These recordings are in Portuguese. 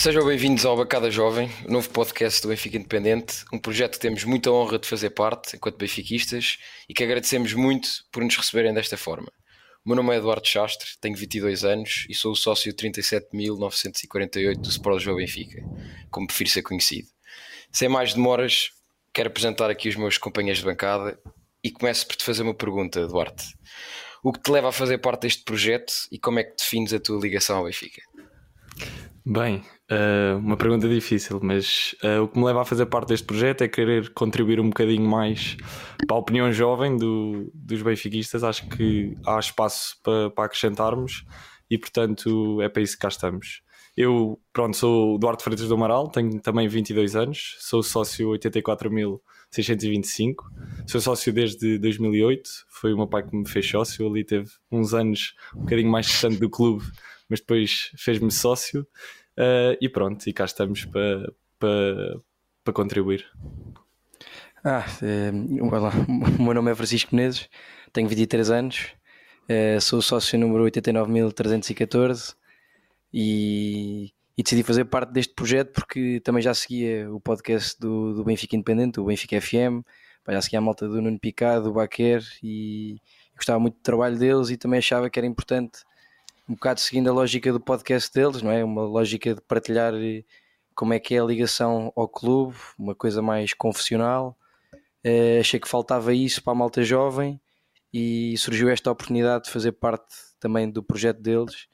Sejam bem-vindos ao Bacada Jovem, o novo podcast do Benfica Independente, um projeto que temos muita honra de fazer parte enquanto benfiquistas e que agradecemos muito por nos receberem desta forma. O meu nome é Eduardo Chastre, tenho 22 anos e sou o sócio 37.948 do Sport João Benfica, como prefiro ser conhecido. Sem mais demoras, quero apresentar aqui os meus companheiros de bancada e começo por te fazer uma pergunta, Eduardo. O que te leva a fazer parte deste projeto e como é que defines a tua ligação ao Benfica? Bem, uh, uma pergunta difícil, mas uh, o que me leva a fazer parte deste projeto é querer contribuir um bocadinho mais para a opinião jovem do, dos benfiquistas. Acho que há espaço para, para acrescentarmos e, portanto, é para isso que cá estamos. Eu, pronto, sou o Duarte Freitas do Amaral, tenho também 22 anos, sou sócio 84.625, sou sócio desde 2008, foi o meu pai que me fez sócio, ali teve uns anos um bocadinho mais distante do clube, mas depois fez-me sócio uh, e pronto, e cá estamos para, para, para contribuir. Ah, é, olá, o meu nome é Francisco Menezes, tenho 23 anos, é, sou sócio número 89.314 e, e, decidi fazer parte deste projeto porque também já seguia o podcast do, do Benfica Independente, o Benfica FM, já seguia a malta do Nuno Picado, do Baquer e gostava muito do trabalho deles e também achava que era importante um bocado seguindo a lógica do podcast deles, não é? Uma lógica de partilhar eh, como é que é a ligação ao clube, uma coisa mais confessional. Uh, achei que faltava isso para a malta jovem e surgiu esta oportunidade de fazer parte também do projeto deles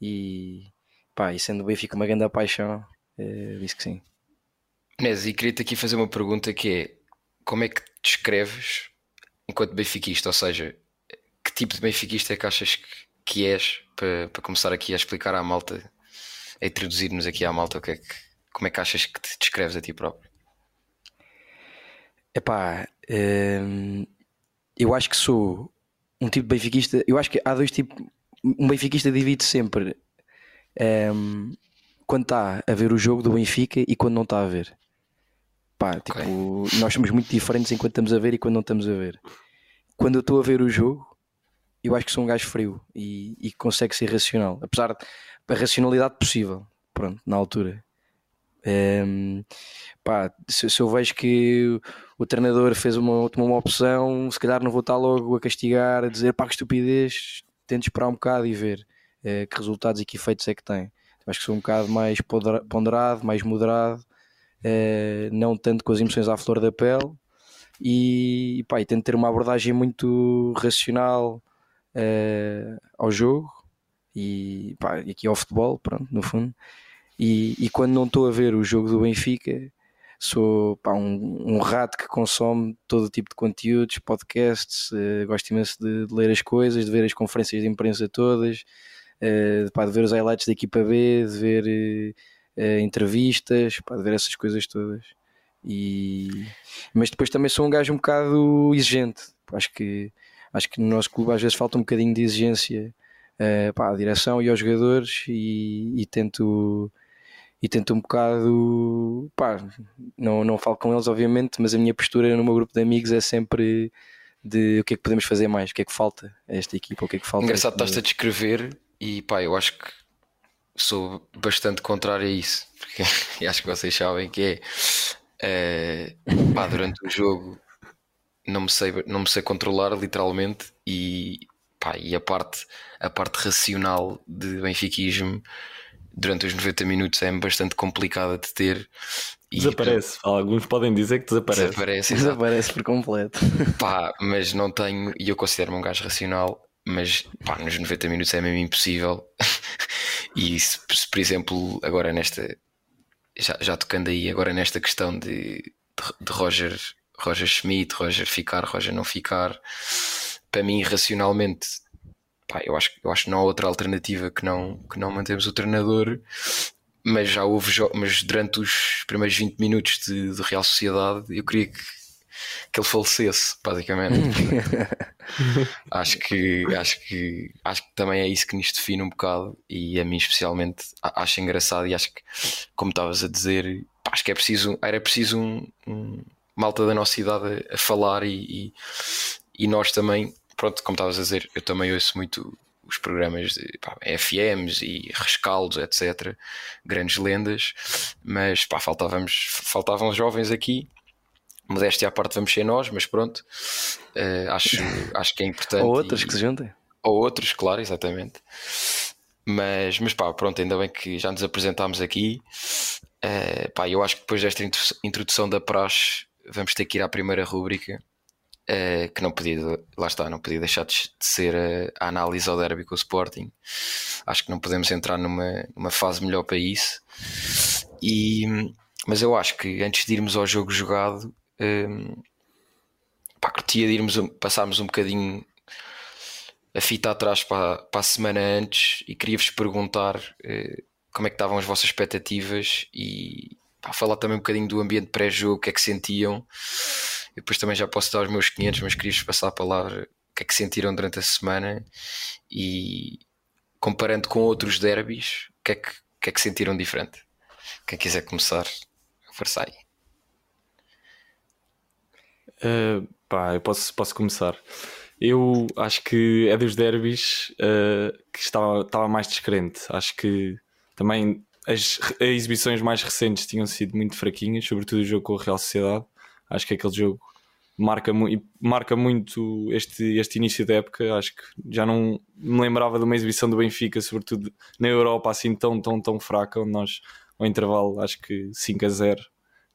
e, pá, e sendo o Benfica uma grande paixão, uh, disse que sim. Nes, e queria-te aqui fazer uma pergunta que é como é que te descreves enquanto benfiquista? Ou seja, que tipo de benfiquista é que achas que que és, para, para começar aqui a explicar à malta, a introduzir-nos aqui à malta, o que é que, como é que achas que te descreves a ti próprio? Epá, hum, eu acho que sou um tipo de benfiquista. Eu acho que há dois tipos. Um benfiquista divide sempre hum, quando está a ver o jogo do Benfica e quando não está a ver. Pá, okay. tipo, nós somos muito diferentes enquanto estamos a ver e quando não estamos a ver. Quando eu estou a ver o jogo, eu acho que sou um gajo frio e, e consegue ser racional, apesar da racionalidade possível, pronto, na altura. Um, ehm, pá, se, se, eu vejo que o, treinador fez uma, tomou uma opção, se calhar não vou estar logo a castigar, a dizer pá, que estupidez, tento esperar um bocado e ver uh, que resultados e que efeitos é que tem. Acho que sou um bocado mais ponderado, mais moderado, uh, não tanto com as emoções à flor da pele e, pá, e tento ter uma abordagem muito racional uh, ao jogo e pá, aqui ao futebol, pronto, no fundo. E, e quando não estou a ver o jogo do Benfica, sou pá, um, um, rato que consome todo tipo de conteúdos, podcasts, uh, gosto imenso de, de, ler as coisas, de ver as conferências de imprensa todas, uh, pá, de ver os highlights da equipa B, de ver uh, entrevistas, pá, de ver essas coisas todas. E... Mas depois também sou um gajo um bocado exigente, acho que acho que no nosso clube às vezes falta um bocadinho de exigência uh, pá, à direção e aos jogadores e, e, tento e tento um bocado pá, não, não falo com eles obviamente, mas a minha postura no meu grupo de amigos é sempre de o que é que podemos fazer mais, o que é que falta a esta equipa, o que é que falta. Engraçado, estás a descrever e pá, eu acho que sou bastante contrário a isso, porque acho que vocês sabem que é uh, pá, durante o jogo não me sei, não me sei controlar literalmente e, pá, e a parte a parte racional de benfiquismo durante os 90 minutos é bastante complicada de ter. E, desaparece, alguns podem dizer que desaparece. Desaparece, desaparece por completo. Pá, mas não tenho, e eu considero-me um gajo racional, mas pá, nos 90 minutos é mesmo impossível. e se, se, por exemplo, agora nesta, já, já tocando aí, agora nesta questão de, de, de Roger Roger Schmidt, Roger ficar, Roger não ficar. Para mim, racionalmente, pá, eu, acho, eu acho que não há outra alternativa que não, que não mantemos o treinador. Mas já houve, mas durante os primeiros 20 minutos de, de Real Sociedade, eu queria que, que ele falecesse, basicamente. acho que acho que acho que também é isso que nos define um bocado e a mim especialmente acho engraçado e acho que como estavas a dizer acho que é preciso era preciso um, um, malta da nossa idade a, falar e, e, e, nós também, pronto, como estavas a dizer, eu também ouço muito os programas de pá, FMs e rescaldos, etc. Grandes lendas, mas pá, faltávamos, faltavam jovens aqui. Modéstia à parte, vamos ser nós, mas pronto, uh, acho, acho que é importante. Ou outros e, que se juntem. Ou outros, claro, exatamente. Mas, mas pá, pronto, ainda bem que já nos apresentámos aqui. Uh, pá, eu acho que depois desta introdução da praxe, vamos ter que ir à primeira rúbrica Uh, que não podia, lá está, não podia deixar de, ser a, a, análise ao derby com o Sporting. Acho que não podemos entrar numa, numa fase melhor para isso. E, mas eu acho que antes de irmos ao jogo jogado, um, ehm, pá, curtia de irmos, passarmos um bocadinho a fita atrás para, para a semana antes e queria-vos perguntar uh, como é que estavam as vossas expectativas e pá, falar também um bocadinho do ambiente pré-jogo, o que é que sentiam e depois também já posso dar os meus 500, mas queria passar a palavra o que é que sentiram durante a semana e comparando com outros derbys, o que é que, o que, é que sentiram diferente? Quem quiser começar, força aí. Uh, pá, eu posso, posso começar. Eu acho que é dos derbys uh, que estava, estava mais descrente. Acho que também as, exibições mais recentes tinham sido muito fraquinhas, sobretudo o jogo com a Real Sociedade. Acho que aquele jogo marca, mu marca muito este, este início da época. Acho que já não me lembrava de uma exibição do Benfica, sobretudo na Europa, assim tão, tão, tão fraca, onde nós, ao intervalo, acho que 5 a 0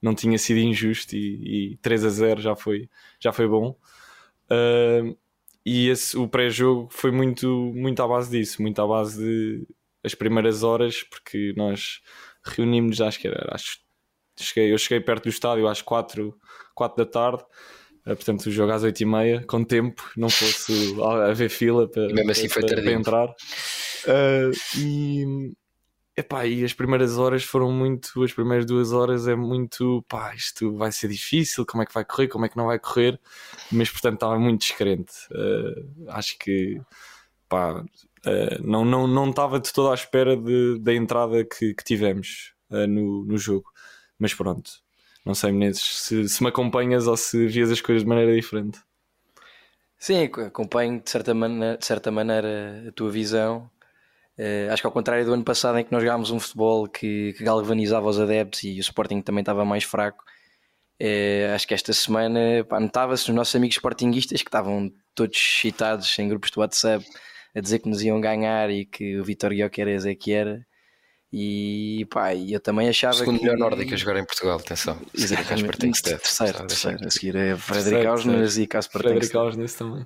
não tinha sido injusto e, e 3 a 0 já foi, já foi bom. Uh, e esse, o pré-jogo foi muito, muito à base disso, muito à base de as primeiras horas, porque nós reunimos, acho que era, acho, cheguei, eu cheguei perto do estádio às 4, 4 da tarde Uh, portanto, o jogo às 8h30, com tempo, não fosse haver fila para, e mesmo assim para, foi para entrar. Uh, e, epá, e as primeiras horas foram muito, as primeiras duas horas é muito, pá, isto vai ser difícil, como é que vai correr, como é que não vai correr, mas portanto estava muito descrente. Uh, acho que, pá, não, não, não estava de toda à espera de, da entrada que, que tivemos no, no jogo, mas pronto não sei, Menezes, se, se me acompanhas ou se vias as coisas de maneira diferente. Sim, acompanho de certa maneira, de certa maneira a tua visão. Uh, acho que ao contrário do ano passado em que nós jogámos um futebol que, que galvanizava os adeptos e o Sporting também estava mais fraco, uh, acho que esta semana notava-se os nossos amigos sportinguistas que estavam todos excitados em grupos de WhatsApp a dizer que nos iam ganhar e que o Vitor Guioqueres é que era. E pá, eu também achava. Segundo que... melhor nórdico a jogar em Portugal, atenção. Exatamente. Terceiro, terceiro. A seguir é Frederic Ausnes e Casper Frederic Ausnes também.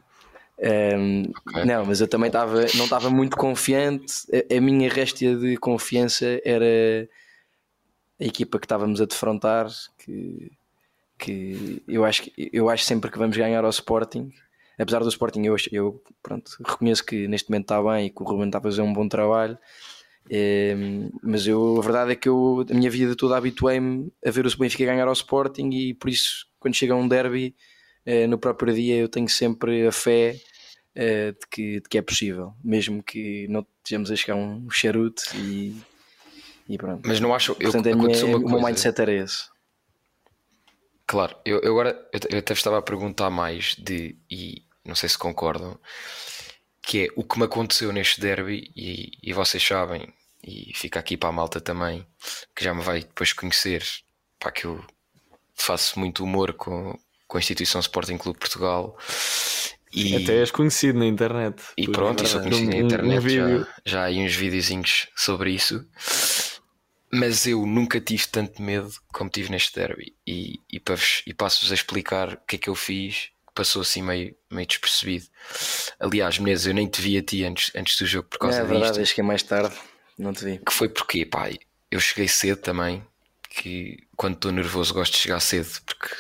Um, okay. Não, mas eu também estava, não estava muito confiante. A, a, minha réstia de confiança era a equipa que estávamos a defrontar. Que, que eu, acho, eu acho sempre que vamos ganhar ao Sporting. Apesar do Sporting, eu, eu pronto, reconheço que neste momento está bem e que o Ruben está a fazer um bom trabalho é, mas eu, a verdade é que eu, a minha vida toda habituei-me a ver o Benfica ganhar ao Sporting e por isso, quando chega um derby, é, no próprio dia, eu tenho sempre a fé é, de, que, de que é possível, mesmo que não estejamos a chegar um charuto e, e pronto. Mas não acho. Eu, a minha, o meu mindset era esse. Claro, eu, eu agora eu até estava a perguntar mais de, e não sei se concordam, que é o que me aconteceu neste derby, e, e vocês sabem, e fica aqui para a malta também, que já me vai depois conhecer, para que eu faço muito humor com, com a instituição Sporting Clube Portugal. E, Até és conhecido na internet. E pronto, e sou conhecido um, na internet. Um já, já há aí uns videozinhos sobre isso. Mas eu nunca tive tanto medo como tive neste derby. E, e, e passo-vos a explicar o que é que eu fiz passou assim meio, meio despercebido. Aliás, Menezes, eu nem te vi a ti antes, antes do jogo por causa disso. É verdade, disto. que é mais tarde, não te vi. Que foi porque, pai, eu cheguei cedo também, que quando estou nervoso gosto de chegar cedo, porque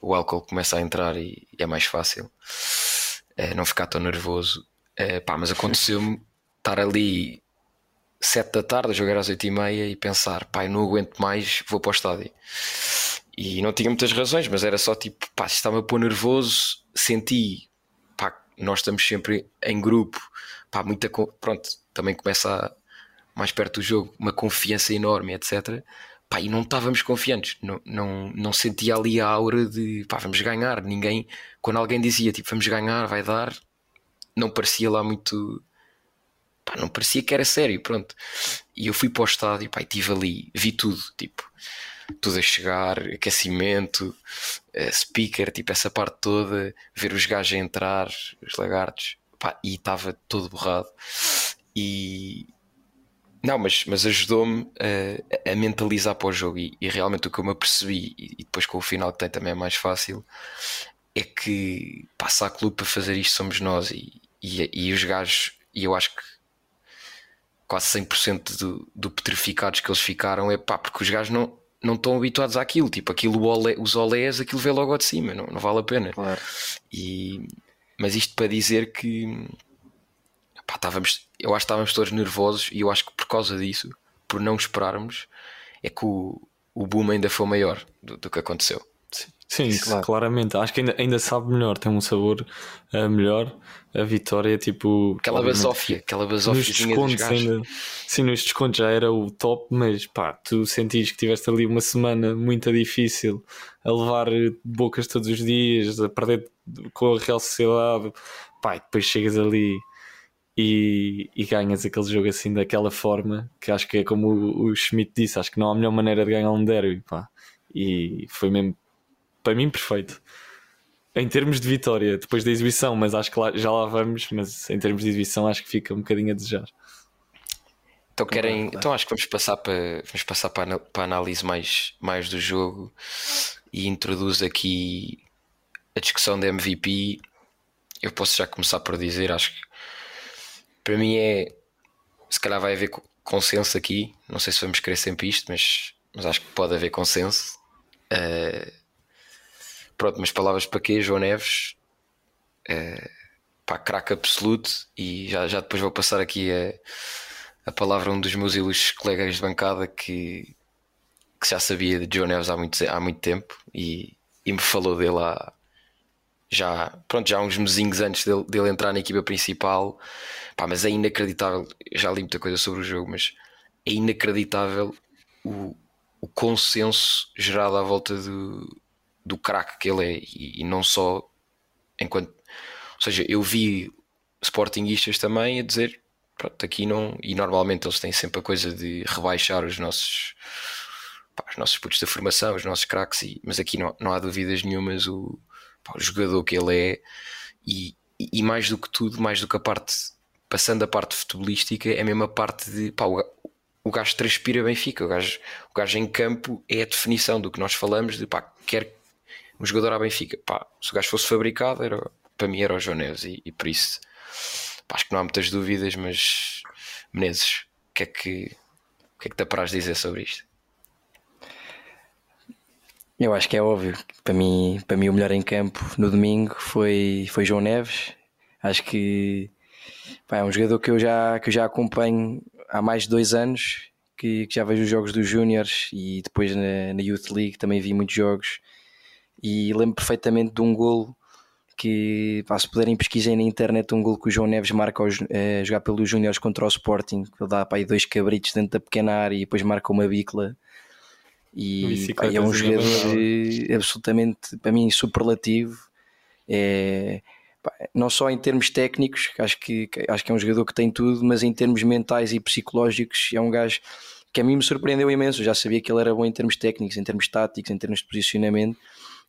o álcool começa a entrar e, é mais fácil é, não ficar tão nervoso. É, pá, mas aconteceu-me estar ali sete da tarde, jogar às oito e meia e pensar, pai, não aguento mais, vou para o estádio. E não tinha muitas razões, mas era só tipo, pá, estava a pôr nervoso, senti, pá, nós estamos sempre em grupo, pá, muita, pronto, também começa a, mais perto do jogo, uma confiança enorme, etc. Pá, e não estávamos confiantes, não, não, não sentia ali a aura de, pá, vamos ganhar, ninguém, quando alguém dizia, tipo, vamos ganhar, vai dar, não parecia lá muito, pá, não parecia que era sério, pronto. E eu fui para o estádio, pá, estive ali, vi tudo, tipo, tudo a chegar, aquecimento, uh, speaker, tipo, essa parte toda, ver os gajos a entrar, os lagartos, pá, e estava todo borrado. E, não, mas, mas ajudou-me a, a, mentalizar para o jogo e, e, realmente o que eu me apercebi e, depois com o final que tem também é mais fácil é que passa a clube para fazer isto somos nós e, e, e os gajos e eu acho que quase 100% do, do petrificados que eles ficaram é pá, porque os gajos não, não estão habituados àquilo, tipo aquilo olé, os olés, aquilo vê logo de cima, não, não vale a pena. Claro. E, mas isto para dizer que pá, estávamos, eu acho que estávamos todos nervosos e eu acho que por causa disso, por não esperarmos, é que o, o boom ainda foi maior do, do que aconteceu. Sim, claro. claramente. Acho que ainda, ainda sabe melhor, tem um sabor uh, melhor. A vitória, tipo. Aquela basófia, aquela basófia. Nos descontos ainda. Sim, nos descontos já era o top, mas pá, tu sentias que tiveste ali uma semana muito difícil a levar bocas todos os dias, a perder com a Real Sociedade. Pá, e depois chegas ali e, e, ganhas aquele jogo assim daquela forma que acho que é como o, o Schmidt disse, acho que não há melhor maneira de ganhar um derby pá. e foi mesmo para mim perfeito em termos de vitória depois da exibição, mas acho que lá, já lá vamos mas em termos de exibição acho que fica um bocadinho a desejar então querem então acho que vamos passar para vamos passar para, a, para a análise mais, mais do jogo e introduz aqui a discussão da MVP eu posso já começar por dizer acho que para mim é. Se calhar vai haver consenso aqui. Não sei se vamos querer sempre isto, mas, mas acho que pode haver consenso. Uh, pronto, mas palavras para quê? João Neves, uh, pá, craque absoluto. E já, já depois vou passar aqui a, a palavra a um dos meus ilustres colegas de bancada que, que já sabia de João Neves há muito, há muito tempo e, e me falou dele há, já, pronto, já uns mesinhos antes dele, dele entrar na equipa principal Pá, mas é inacreditável. Já li muita coisa sobre o jogo, mas é inacreditável o, o consenso gerado à volta do, do craque que ele é. E, e, não só enquanto. Ou seja, eu vi sportinguistas também a dizer. Pronto, aqui não. E normalmente eles têm sempre a coisa de rebaixar os nossos. Pá, os nossos putos da formação, os nossos craques, e, mas aqui não, não há dúvidas nenhumas o, pá, o jogador que ele é, e, e mais do que tudo, mais do que a parte passando a parte futebolística, é a mesma parte de pá, o, o gajo transpira Benfica, o gajo, o gajo em campo é a definição do que nós falamos de pá, quer um jogador à Benfica. Pá, se o gajo fosse fabricado, era, para mim era o João Neves e, e por isso pá, acho que não há muitas dúvidas, mas Menezes, o que é que, o que é que te apraz dizer sobre isto? Eu acho que é óbvio. Para mim, para mim o melhor em campo no domingo foi, foi João Neves. Acho que Pá, é um jogador que eu já, que eu já acompanho há mais de dois anos, que, que já vejo os jogos dos Júniors e depois na, na, Youth League também vi muitos jogos. E lembro perfeitamente de um golo que, pá, se puderem pesquisem na internet, um golo que o João Neves marca ao, é, jogar pelos Júniors contra o Sporting, que ele dá pá, aí dois cabritos dentro da pequena área e depois marca uma bicla. E pá, é um jogador absolutamente, para mim, superlativo. É, não só em termos técnicos, acho que, acho que é um jogador que tem tudo, mas em termos mentais e psicológicos é um gajo que a mim me surpreendeu imenso. Eu já sabia que ele era bom em termos técnicos, em termos táticos, em termos de posicionamento,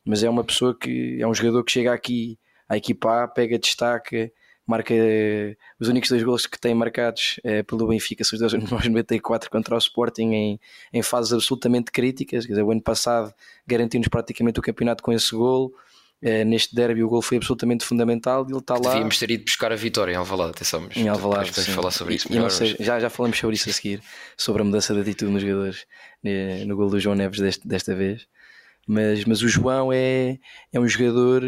mas é uma pessoa que é um jogador que chega aqui à equipa A, pega destaque, marca os únicos dois gols que tem marcados é, pelo Benfica são os dois nos 94 contra o Sporting em, em fases absolutamente críticas. Quer dizer, o ano passado garantimos praticamente o campeonato com esse gol. É, neste derby o gol foi absolutamente fundamental e ele está lá. Devíamos ter ido buscar a vitória em Alvalade, atenção, mas em Alvalade, podemos falar sobre isso melhor, sei, mas... já, já falamos sobre isso a seguir, sobre a mudança de atitude nos jogadores né, no gol do João Neves deste, desta vez. Mas, mas o João é, é um jogador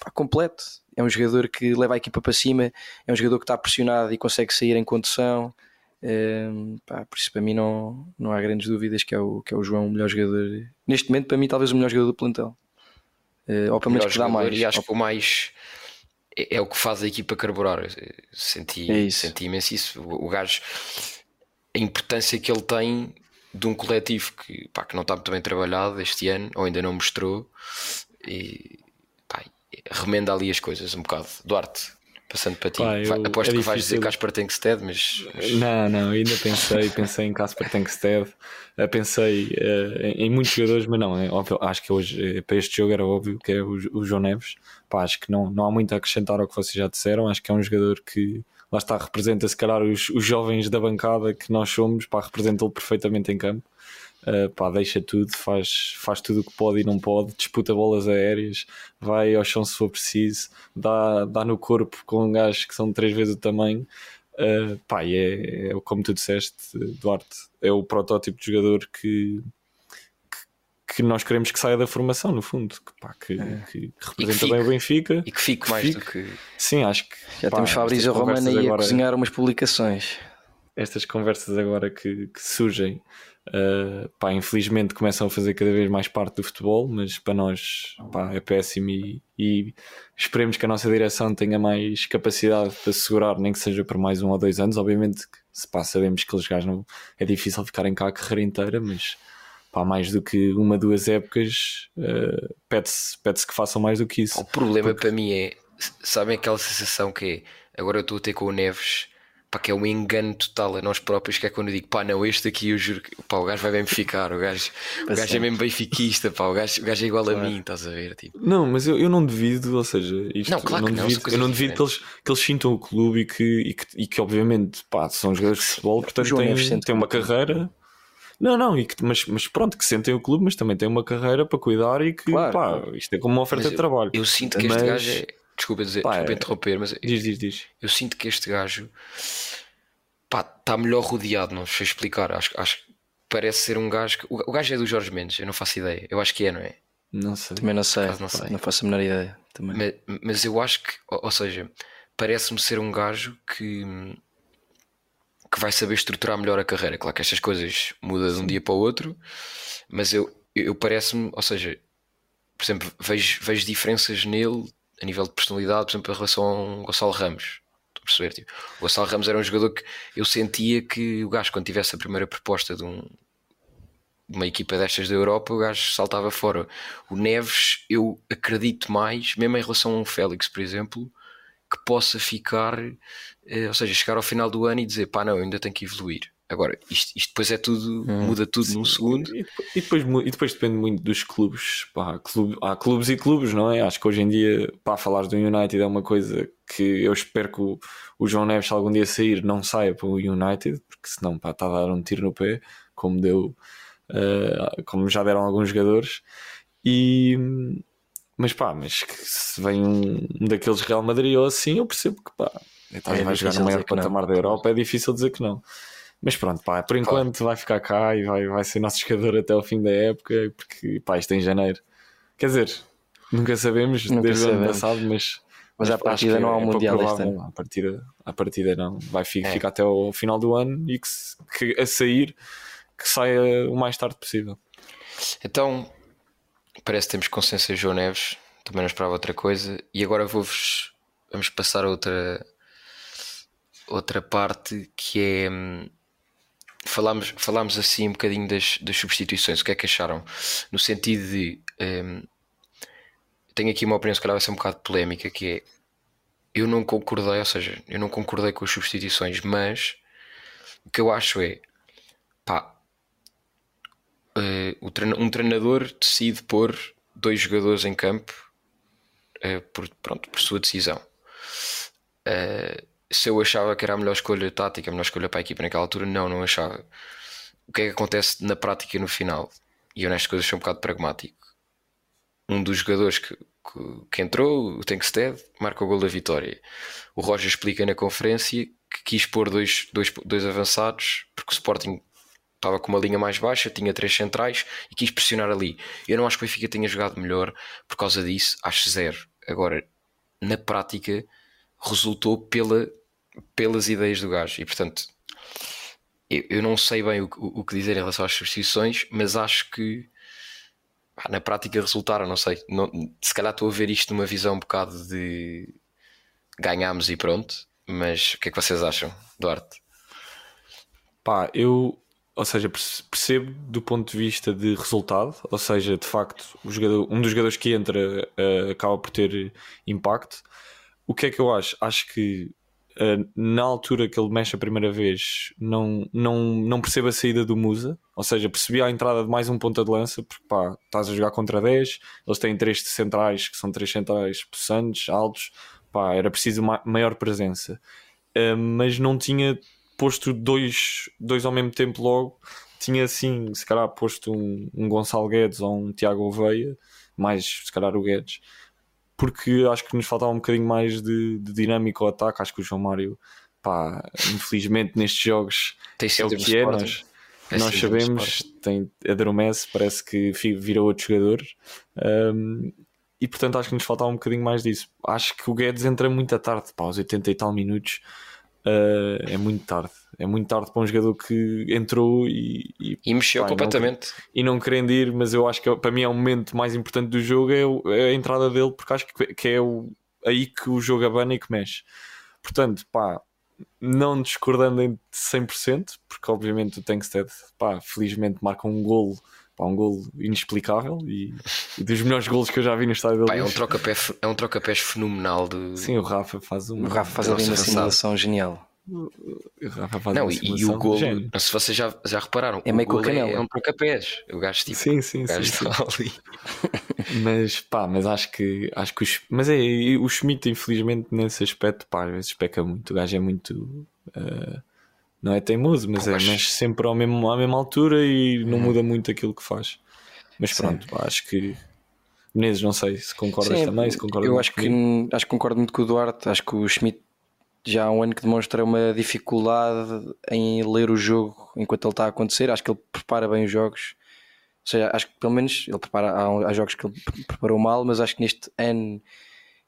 pá, completo, é um jogador que leva a equipa para cima, é um jogador que está pressionado e consegue sair em condução. É, pá, por isso, para mim, não, não há grandes dúvidas que é, o, que é o João o melhor jogador. Neste momento, para mim, talvez o melhor jogador do plantel. Uh, ou pelo menos que dá mais. E acho que o mais é, é, o que faz a equipa carburar. Senti, é senti imenso isso. O, o gajo, a importância que ele tem de um coletivo que, pá, que não está muito bem trabalhado este ano, ou ainda não mostrou, e pá, remenda ali as coisas um bocado. Duarte, Passando para ti. Pá, eu- Vai- Aposto é que vais dizer. Casper Tenkstead, mas, mas Não, não, ainda pensei, pensei em Casper Tenkstead, eh, pensei eh, em, em muitos jogadores, mas não, é óbvio, acho que hoje, eh, para este jogo era óbvio que é o, o João Neves. Pá, acho que não, não há muito a acrescentar ao que vocês já disseram, acho que é um jogador que lá está, representa se calhar os, os jovens da bancada que nós somos, pá, representa-lo perfeitamente em campo. Uh, pá, deixa tudo, faz, faz tudo o que pode e não pode, disputa bolas aéreas, vai ao chão se for preciso, dá, dá no corpo com gajos que são três vezes o tamanho. Uh, pá, é, é como tu disseste, Duarte, é o protótipo de jogador que, que, que nós queremos que saia da formação, no fundo, que, pá, que, que representa fique. bem o Benfica. e que fique Que mais do fique. que. Sim, acho que Já pá, temos Fabrício Romano aí a agora- cozinhar umas publicações. estas conversas agora que, que surgem, uh, pá, infelizmente começam a fazer cada vez mais parte do futebol, mas para nós pá, é péssimo e, e esperemos que a nossa direção tenha mais capacidade para segurar, nem que seja por mais um ou dois anos. Obviamente que se pá, sabemos que eles gajos não é difícil ficarem cá a carreira inteira, mas pá, mais do que uma, duas épocas, uh, pede-se pede que façam mais do que isso. O problema para mim é, sabem aquela sensação que é, agora eu estou a ter com o Neves, pá, que é um engano total a nós próprios, que é quando eu digo, pá, não, este aqui eu juro que pá, o gajo vai bem ficar, o gajo, o gajo é mesmo benfiquista, pá, o gajo, o gajo é igual a mim, estás a ver? Tipo, Não, mas eu, eu não devido, ou seja, isto, Não, claro eu que não não, devido, são eu não devido que eles, que eles sintam o clube e que, e que, e que, obviamente pá, são jogadores de futebol, portanto têm, têm uma carreira. Não, não, e que, mas, mas pronto, que sentem o clube, mas também têm uma carreira para cuidar e que Claro, pá, isto é como uma oferta Mas de trabalho. eu sinto que este Mas- gajo é, desculpa dizer, Pá, desculpa é- interromper, mas Diz, diz, diz. eu sinto que este gajo pá, está melhor rodeado, não sei explicar. Acho, acho que parece ser um gajo que. O, o gajo é do Jorge Mendes, eu não faço ideia. Eu acho que é, não é? Não sei. Também não sei, não sei. não faço a menor ideia. Também. Mas, mas eu acho que, ou, ou seja, parece-me ser um gajo que, que vai saber estruturar melhor a carreira. Claro que estas coisas mudam de um dia para o outro, mas eu, eu parece-me, ou seja, por exemplo, vejo, vejo diferenças nele a nível de personalidade, por exemplo, em relação a um Gonçalo Ramos. Estou a perceber? Tipo, o Gonçalo Ramos era um jogador que eu sentia que o gajo, quando tivesse a primeira proposta de um, de uma equipa destas da Europa, o gajo saltava fora. O Neves, eu acredito mais, mesmo em relação a um Félix, por exemplo, que possa ficar, eh, ou seja, chegar ao final do ano e dizer pá, não, eu ainda tenho que evoluir. Agora, isto, isto depois é tudo, muda tudo num segundo. E depois, e depois e depois depende muito dos clubes. Pá, clube- há clubes e clubes, não é? Acho que hoje em dia, pá, falar do United é uma coisa que eu espero que o, o João Neves, algum dia sair, não saia para o United, porque senão pá, está a dar um tiro no pé, como deu, eh, como já deram alguns jogadores. E, mas pá, mas que se vem um, um daqueles Real Madrid ou assim, eu percebo que pá, vai É vai jogar no maior patamar da Europa, é difícil dizer que não. Mas pronto, pá, por enquanto vai ficar cá e vai, vai ser nosso jogador até ao fim da época, porque pá, isto é em janeiro. Quer dizer, nunca sabemos Nunca desde o ano passado, mas, Mas à acho partida não há um pouco Mundial este provável. ano. À partida, à partida não. Vai fi- É. ficar até ao final do ano e que, que a sair que saia o mais tarde possível. Então, parece que temos consenso em João Neves, também não esperava outra coisa. E agora vou-vos. Vamos passar a outra, outra parte que é. hum, Falámos, falámos assim um bocadinho das, das substituições, o que é que acharam? No sentido de. hum, tenho aqui uma opinião, se calhar vai ser um bocado polémica, que é. Eu não concordei, ou seja, eu não concordei com as substituições, mas o que eu acho é. Pá, eh, um treinador decide pôr dois jogadores em campo eh, por, pronto, por sua decisão. Eh, se eu achava que era a melhor escolha tática, a melhor escolha para a equipa naquela altura, não, não achava. O que é que acontece na prática no final? E eu nestas coisas sou um bocado pragmático. Um dos jogadores que, que, que entrou, o Tankstead, marca o gol da vitória. O Roger explica na conferência que quis pôr dois, dois, dois avançados porque o Sporting estava com uma linha mais baixa, tinha três centrais e quis pressionar ali. Eu não acho que o Benfica tenha jogado melhor por causa disso, acho zero. Agora, na prática, resultou pela, pelas ideias do gajo e portanto, eu, eu não sei bem o, que- o que dizer em relação às substituições, mas acho que pá, na prática resultaram, não sei. Não- se calhar estou a ver isto numa visão um bocado de ganhámos e pronto, mas o que é que vocês acham, Duarte? Pá, eu, ou seja, perce- percebo do ponto de vista de resultado, ou seja, de facto, o jogador, um dos jogadores que entra eh, acaba por ter impacto, o que é que eu acho? Acho que uh, na altura que ele mexe a primeira vez, não, não, não percebo a saída do Musa, ou seja, percebi a entrada de mais um ponta de lança, porque pá, estás a jogar contra 10, eles têm três centrais que são três centrais possantes, altos, pá, era preciso maior presença. Uh, mas não tinha posto dois, dois ao mesmo tempo logo, tinha assim, se calhar, posto um, um Gonçalo Guedes ou um Tiago Oveia, mais se calhar o Guedes porque acho que nos faltava um bocadinho mais de, de dinâmico ao ataque. Acho que o João Mário, pá, infelizmente nestes jogos Tem é o que é. Nós, é nós sabemos, tem, adormece, parece que vira outro jogador. Um, e portanto acho que nos faltava um bocadinho mais disso. Acho que o Guedes entra muito à tarde, pá, aos 80 e tal minutos. Uh, é muito tarde. É muito tarde para um jogador que entrou e, e, e mexeu pá, completamente. Não, e não querendo ir, mas eu acho que para mim é o momento mais importante do jogo é, é a entrada dele, porque acho que, que é o, aí que o jogo abana e que mexe. Portanto, pá, não discordando em 100%, porque obviamente o Tankstead, pá, felizmente marca um golo Pá, um golo inexplicável e, e, dos melhores golos que eu já vi no estádio Pá, é um troca-pés é um troca fenomenal de... Sim, o Rafa faz uma... O Rafa faz ali uma simulação genial Rafa não, e, e, o golo, não se vocês já, já repararam, é meio com é, é um troca-pés. O gajo tipo, sim, sim, gajo sim, sim. ali. mas pá, mas acho que acho que os, mas é o Schmidt, infelizmente, nesse aspecto, pá, às vezes peca muito. O gajo é muito uh, não é teimoso, mas é, mexe sempre ao mesmo, à mesma altura e não hum. muda muito aquilo que faz. Mas pronto, pá, acho que Menezes, não sei se concordas Sim, também. Se concordas eu acho que, acho que concordo muito com o Duarte. Acho que o Schmidt já há um ano que demonstra uma dificuldade em ler o jogo enquanto ele está a acontecer. Acho que ele prepara bem os jogos. Ou seja, acho que pelo menos ele prepara. Há, há jogos que ele preparou mal, mas acho que neste ano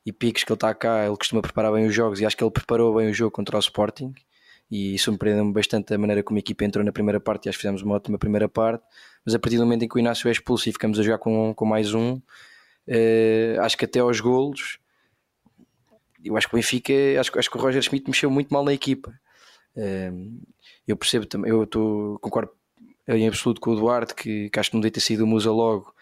e picos que ele está cá, ele costuma preparar bem os jogos e acho que ele preparou bem o jogo contra o Sporting e surpreendeu-me bastante a maneira como a equipa entrou na primeira parte e acho que fizemos uma ótima primeira parte, mas a partir do momento em que o Inácio é expulso e ficamos a jogar com, com mais um, eh, acho que até aos golos, eu acho que o Benfica, acho, acho que o Roger Schmidt mexeu muito mal na equipa. Eu percebo também, eu tô, concordo em absoluto com o Duarte que, que acho que não devia ter sido o Musa logo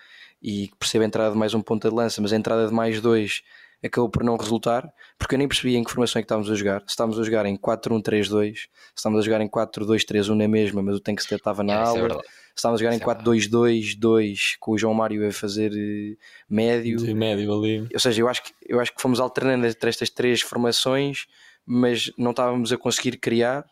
e percebo a entrada de mais um ponta de lança, mas a entrada de mais dois acabou por não resultar, porque eu nem percebi em que formação é que estávamos a jogar. Se estávamos a jogar em 4-1-3-2, se estávamos a jogar em 4-2-3-1 na mesma, mas o Tankster estava na é, aula. É estávamos a jogar em 4-2-2-2 com o João Mário a fazer eh, médio. De médio ali. Ou seja, eu acho que, eu acho que fomos alternando entre estas três formações, mas não estávamos a conseguir criar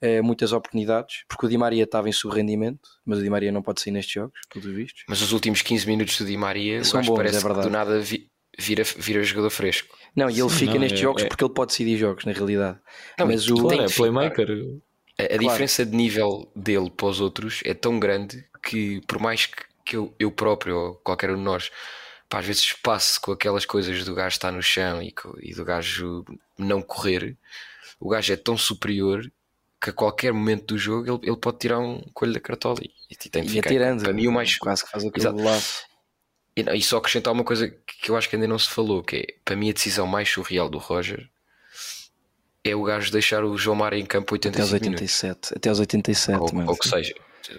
eh, muitas oportunidades, porque o Di Maria estava em subrendimento, mas o Di Maria não pode sair nestes jogos, pelos vistos. Mas os últimos 15 minutos do Di Maria, São bons, parece é que do nada vi vira, vira jogador fresco. Não, e ele Sim, fica não, nestes é, jogos é... porque ele pode decidir jogos, na realidade. Não, mas o claro, é playmaker. A, a claro. diferença de nível dele para os outros é tão grande que, por mais que, que eu, eu próprio ou qualquer um de nós, pá, às vezes passe com aquelas coisas do gajo estar no chão e, e do gajo não correr, o gajo é tão superior que a qualquer momento do jogo ele, ele pode tirar um coelho da cartola e, e tem que ficar. tirando, para mim o mais quase que faz aquele laço. E, e só acrescentar uma coisa que eu acho que ainda não se falou, que é para mim a decisão mais surreal do Roger é o gajo deixar o João Mário em campo 85 até aos 87, minutos. até aos 87, ou, ou que seja.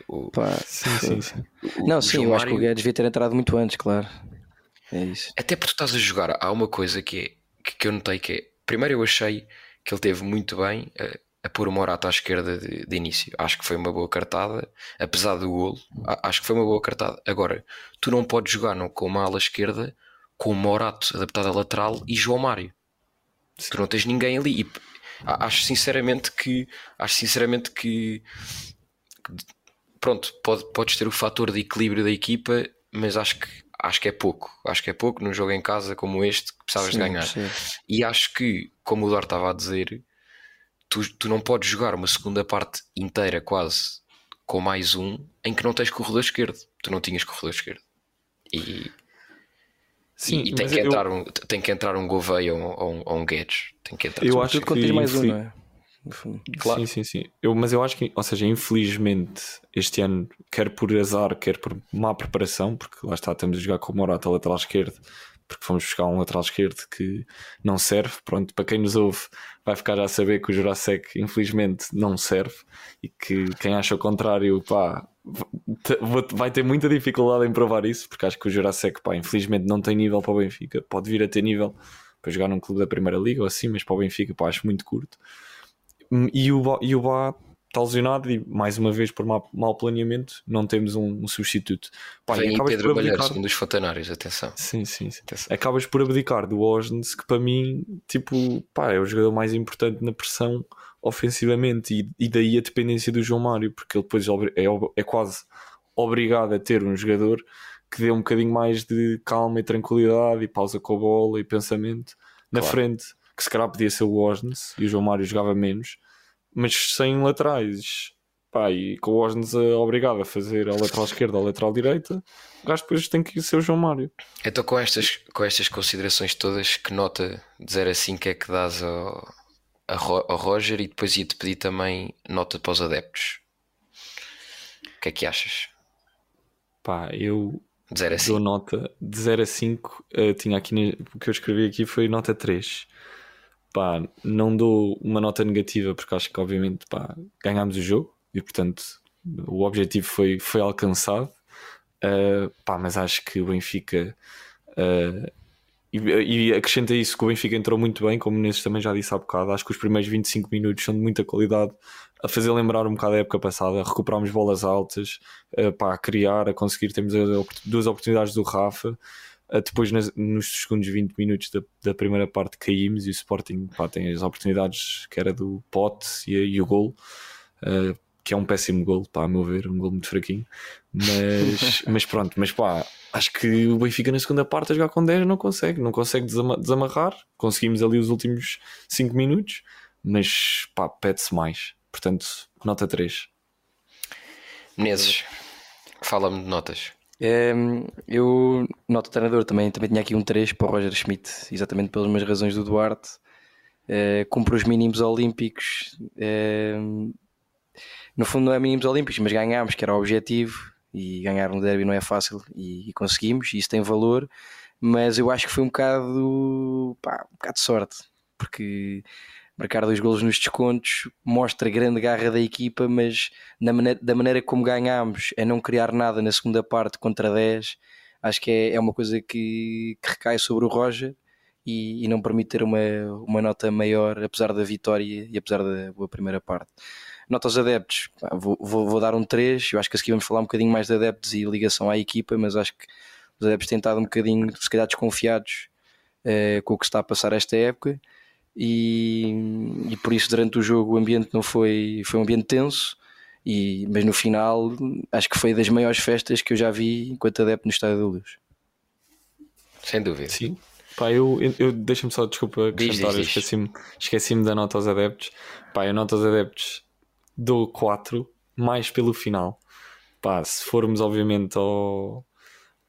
O, Pá, sim, sim, sim. O, não, sim, eu Mário... acho que o Guedes devia ter entrado muito antes, claro. É isso. Até porque tu estás a jogar, há uma coisa que, é, que, que eu notei que é. Primeiro eu achei que ele teve muito bem uh, a pôr o Morato à esquerda de, de, início. Acho que foi uma boa cartada, apesar do golo, acho que foi uma boa cartada. Agora, tu não podes jogar não, com uma ala esquerda com o Morato adaptado a lateral e João Mário. Sim. Tu não tens ninguém ali. E acho sinceramente que acho sinceramente que, pronto, pode, podes ter o fator de equilíbrio da equipa, mas acho que acho que é pouco. Acho que é pouco num jogo em casa como este que precisavas sim, de ganhar. Sim. E acho que, como o Dor estava a dizer, tu, tu não podes jogar uma segunda parte inteira quase com mais um em que não tens corredor esquerdo. Tu não tinhas corredor esquerdo. E, Sim, e, e tem, que eu... entrar um, tem que entrar um Gouveia ou, ou, ou um Guedes. Tem que entrar eu acho que tens mais um, não é? Claro. Sim, sim, sim. Eu, mas eu acho que, ou seja, infelizmente, este ano, quer por azar, quer por má preparação, porque lá está, estamos a jogar com o Morata lateral esquerdo, porque fomos buscar um lateral esquerdo que não serve. Pronto, para quem nos ouve, vai ficar já a saber que o Jurassic, infelizmente, não serve e que quem acha o contrário, pá, vai ter muita dificuldade em provar isso, porque acho que o Jurassic, pá, infelizmente, não tem nível para o Benfica, pode vir a ter nível para jogar num clube da Primeira Liga ou assim, mas para o Benfica pá, acho muito curto. Hum, e o, e o Bá está lesionado e mais uma vez por mau, mau planeamento não temos um, um substituto. Pá, Vem Pedro Balheiros, um dos fontanários, atenção. Sim, sim, sim. Atenção. Acabas por abdicar do Osnes, que para mim, tipo, pá, é o jogador mais importante na pressão ofensivamente e, e daí a dependência do João Mário, porque ele depois é, é quase obrigado a ter um jogador que dê um bocadinho mais de calma e tranquilidade e pausa com a bola e pensamento na claro. frente, que se calhar podia ser o Osnes e o João Mário jogava menos, mas sem laterais. Pá, e com o Osnes obrigado a fazer a lateral esquerda ou a lateral direita, o gajo depois tem que ser o João Mário. Então, com estas, com estas considerações todas, que nota de 0 a 5 é que dás ao, ao Roger e depois ia-te pedir também nota para os adeptos? O que é que achas? Pá, eu de 0 a 5. Dou nota de 0 a 5. Uh, eh, tinha aqui, o que eu escrevi aqui foi nota 3. Pá, não dou uma nota negativa porque acho que, obviamente, pá, ganhámos o jogo e, portanto, o objetivo foi, foi alcançado. Uh, pá, mas acho que o Benfica. Uh, e, acrescenta isso que o Benfica entrou muito bem, como nesses também já disse há bocado. Acho que os primeiros 25 minutos são de muita qualidade a fazer lembrar um bocado a época passada, recuperámos bolas altas, uh, pá, a criar, a conseguir, temos duas oportunidades do Rafa, uh, depois nas, nos segundos 20 minutos da, da, primeira parte caímos e o Sporting pá, tem as oportunidades que era do Pote e, e o gol, uh, que é um péssimo gol, pá, a meu ver, um gol muito fraquinho, mas, mas pronto, mas pá, acho que o Benfica na segunda parte a jogar com 10 não consegue, não consegue desamarrar, conseguimos ali os últimos 5 minutos, mas pá, pede-se mais Portanto, nota 3. Menezes, fala-me de notas. É, eu, nota treinador, também, também tinha aqui um 3 para o Roger Schmidt, exatamente pelas mesmas razões do Duarte. É, cumpre os mínimos olímpicos. É, no fundo, não é mínimos olímpicos, mas ganhámos, que era o objetivo. E ganhar um derby não é fácil e, e conseguimos, e isso tem valor. Mas eu acho que foi um bocado, pá, um bocado de sorte, porque marcar dois golos nos descontos mostra a grande garra da equipa, mas maneira, da maneira como ganhámos é não criar nada na segunda parte contra 10, acho que é, é uma coisa que, que, recai sobre o Roger e, e, não permite ter uma, uma nota maior, apesar da vitória e apesar da boa primeira parte. Nota aos adeptos, vou, vou, vou, dar um 3, eu acho que a seguir vamos falar um bocadinho mais de adeptos e ligação à equipa, mas acho que os adeptos têm estado um bocadinho, se calhar, desconfiados eh, com o que está a passar esta época e, e por isso durante o jogo o ambiente não foi, foi um ambiente tenso, e, mas no final acho que foi das maiores festas que eu já vi enquanto adepto no Estádio da Luz. Sem dúvida. Sim. Pá, eu, eu, deixa-me só, desculpa, acrescentar, esqueci-me esqueci da nota aos adeptos. Pá, eu nota aos adeptos dou 4, mais pelo final. Pá, se formos obviamente ao,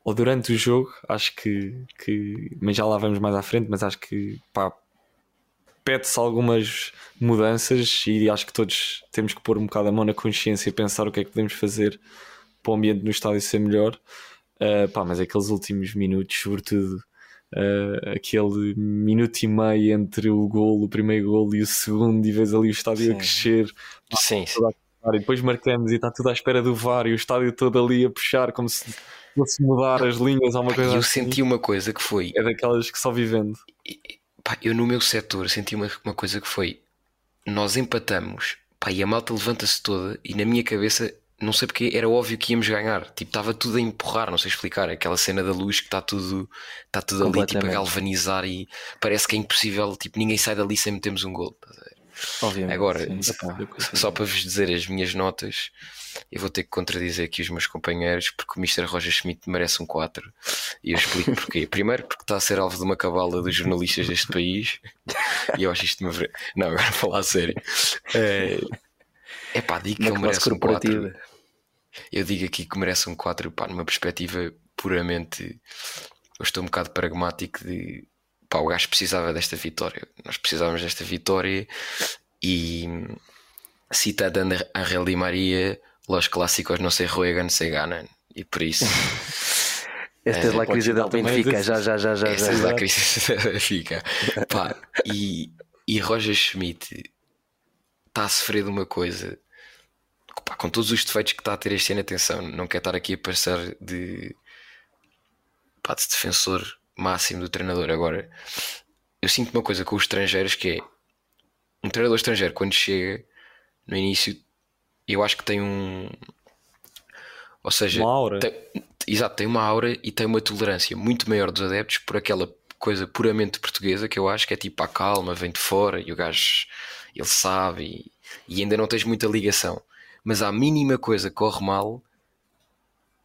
ou durante o jogo, acho que, que. Mas já lá vamos mais à frente, mas acho que pede-se algumas mudanças e acho que todos temos que pôr um bocado a mão na consciência e pensar o que é que podemos fazer para o ambiente no estádio ser melhor. Uh, pá, mas aqueles últimos minutos, sobretudo uh, aquele minuto e meio entre o gol, o primeiro gol e o segundo, e vês ali o estádio sim. a crescer. Sim, sim. E depois marcamos e está tudo à espera do VAR e o estádio todo ali a puxar como se fosse mudar as linhas ou uma coisa Eu assim. senti uma coisa que foi. É daquelas que só vivendo. Pá, eu no meu setor senti uma, uma coisa que foi: nós empatamos, pá, e a malta levanta-se toda, e na minha cabeça, não sei porque, era óbvio que íamos ganhar. Tipo, estava tudo a empurrar, não sei explicar. Aquela cena da luz que está tudo, está tudo ali, tipo, a galvanizar, e parece que é impossível, tipo, ninguém sai dali sem metermos um gol. Obviamente. Agora, só para vos dizer as minhas notas, eu vou ter que contradizer aqui os meus companheiros porque o Mr. Roger Schmidt merece um 4 e eu explico porquê. Primeiro, porque está a ser alvo de uma cabala dos jornalistas deste país e eu acho isto uma. Não, agora falar a sério. É, é pá, digo que ele merece um 4. Eu digo aqui que merece um 4, pá, numa perspectiva puramente. Eu estou um bocado pragmático de. Pá, o gajo precisava desta vitória. Nós precisávamos desta vitória e citando Angel Di Maria los clássicos não se juegan, se ganan. E por isso. Esta é, é a crise da Benfica, já, já, já, já. Esta já, é a crise da Benfica. Pá, e, e Roger Schmidt está a sofrer de uma coisa. Pá, com todos os defeitos que está a ter este ano, atenção, não quer estar aqui a passar de, pá, de defensor máximo do treinador. Agora, eu sinto uma coisa com os estrangeiros que é um treinador estrangeiro quando chega no início, eu acho que tem um. Ou seja, Uma aura. tem- exato, tem uma aura e tem uma tolerância muito maior dos adeptos por aquela coisa puramente portuguesa que eu acho que é tipo a calma, vem de fora e o gajo ele sabe e, e ainda não tens muita ligação. Mas a mínima coisa corre mal,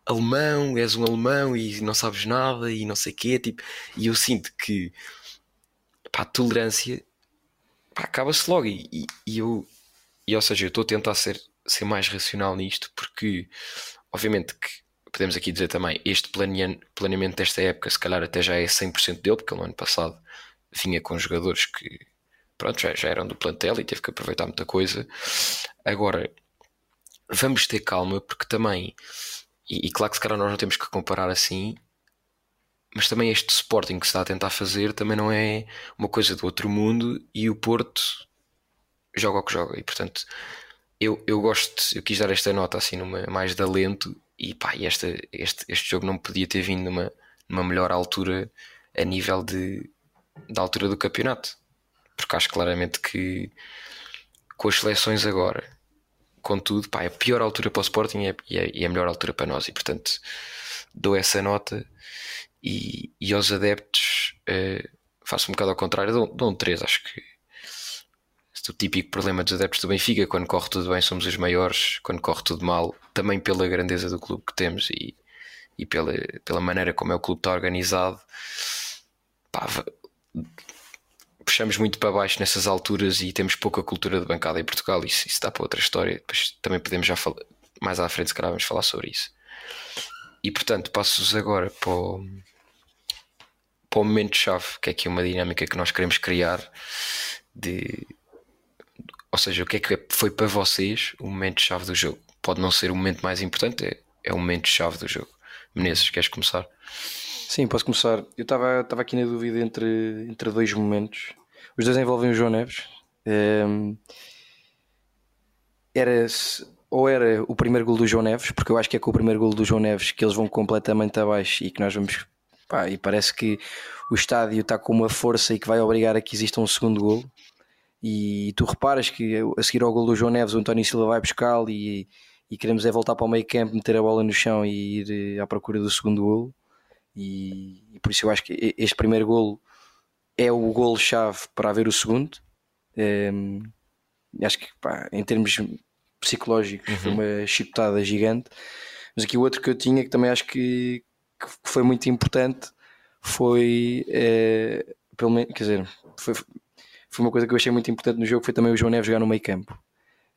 alemão, és um alemão e não sabes nada e não sei quê, tipo, e eu sinto que pá, a tolerância acaba-se logo. E, e- e eu e ou seja, eu estou a tentar ser, ser mais racional nisto porque obviamente que podemos aqui dizer também este planeamento desta época se calhar até já é 100% dele porque no ano passado vinha com jogadores que pronto, já, já eram do plantel e teve que aproveitar muita coisa. Agora vamos ter calma porque também e, e claro que se calhar nós não temos que comparar assim mas também este Sporting que se está a tentar fazer também não é uma coisa do outro mundo e o Porto joga o que joga. E portanto eu, eu gosto, eu quis dar esta nota assim numa mais de alento e pá, esta, este, este jogo não podia ter vindo numa, numa melhor altura a nível de, da altura do campeonato porque acho claramente que com as seleções agora contudo, pá, é a pior altura para o Sporting e é, e é- e é a melhor altura para nós. E portanto dou essa nota e, e aos adeptos eh, faço um bocado ao contrário, dou, dou um 3, acho que este é o típico problema dos adeptos do Benfica, quando corre tudo bem somos os maiores, quando corre tudo mal, também pela grandeza do clube que temos e, e pela, pela maneira como é o clube está organizado, pá, puxamos muito para baixo nessas alturas e temos pouca cultura de bancada em Portugal, isso, isso dá para outra história, depois também podemos já falar, mais à frente se calhar vamos falar sobre isso. E portanto, passo-vos agora para o, para o momento-chave, que é aqui uma dinâmica que nós queremos criar de ou seja, o que é que foi para vocês o momento-chave do jogo? Pode não ser o momento mais importante, é, é o momento-chave do jogo. Menezes, queres começar? Sim, posso começar. Eu estava aqui na dúvida entre, entre dois momentos. Os dois envolvem o João Neves. Ehm, era ou era o primeiro gol do João Neves, porque eu acho que é com o primeiro gol do João Neves que eles vão completamente abaixo e que nós vamos. Pá, e parece que o estádio está com uma força e que vai obrigar a que exista um segundo gol. E tu reparas que a seguir ao gol do João Neves, o António Silva vai buscá-lo e, e queremos é voltar para o meio campo, meter a bola no chão e ir eh, à procura do segundo gol. E, e por isso eu acho que este primeiro golo é o golo-chave para haver o segundo. Ehm, acho que pá, em termos psicológicos foi uma chicotada gigante. Mas aqui o outro que eu tinha que também acho que, que foi muito importante foi eh, pelo menos, quer dizer, foi, foi uma coisa que eu achei muito importante no jogo foi também o João Neves jogar no meio campo.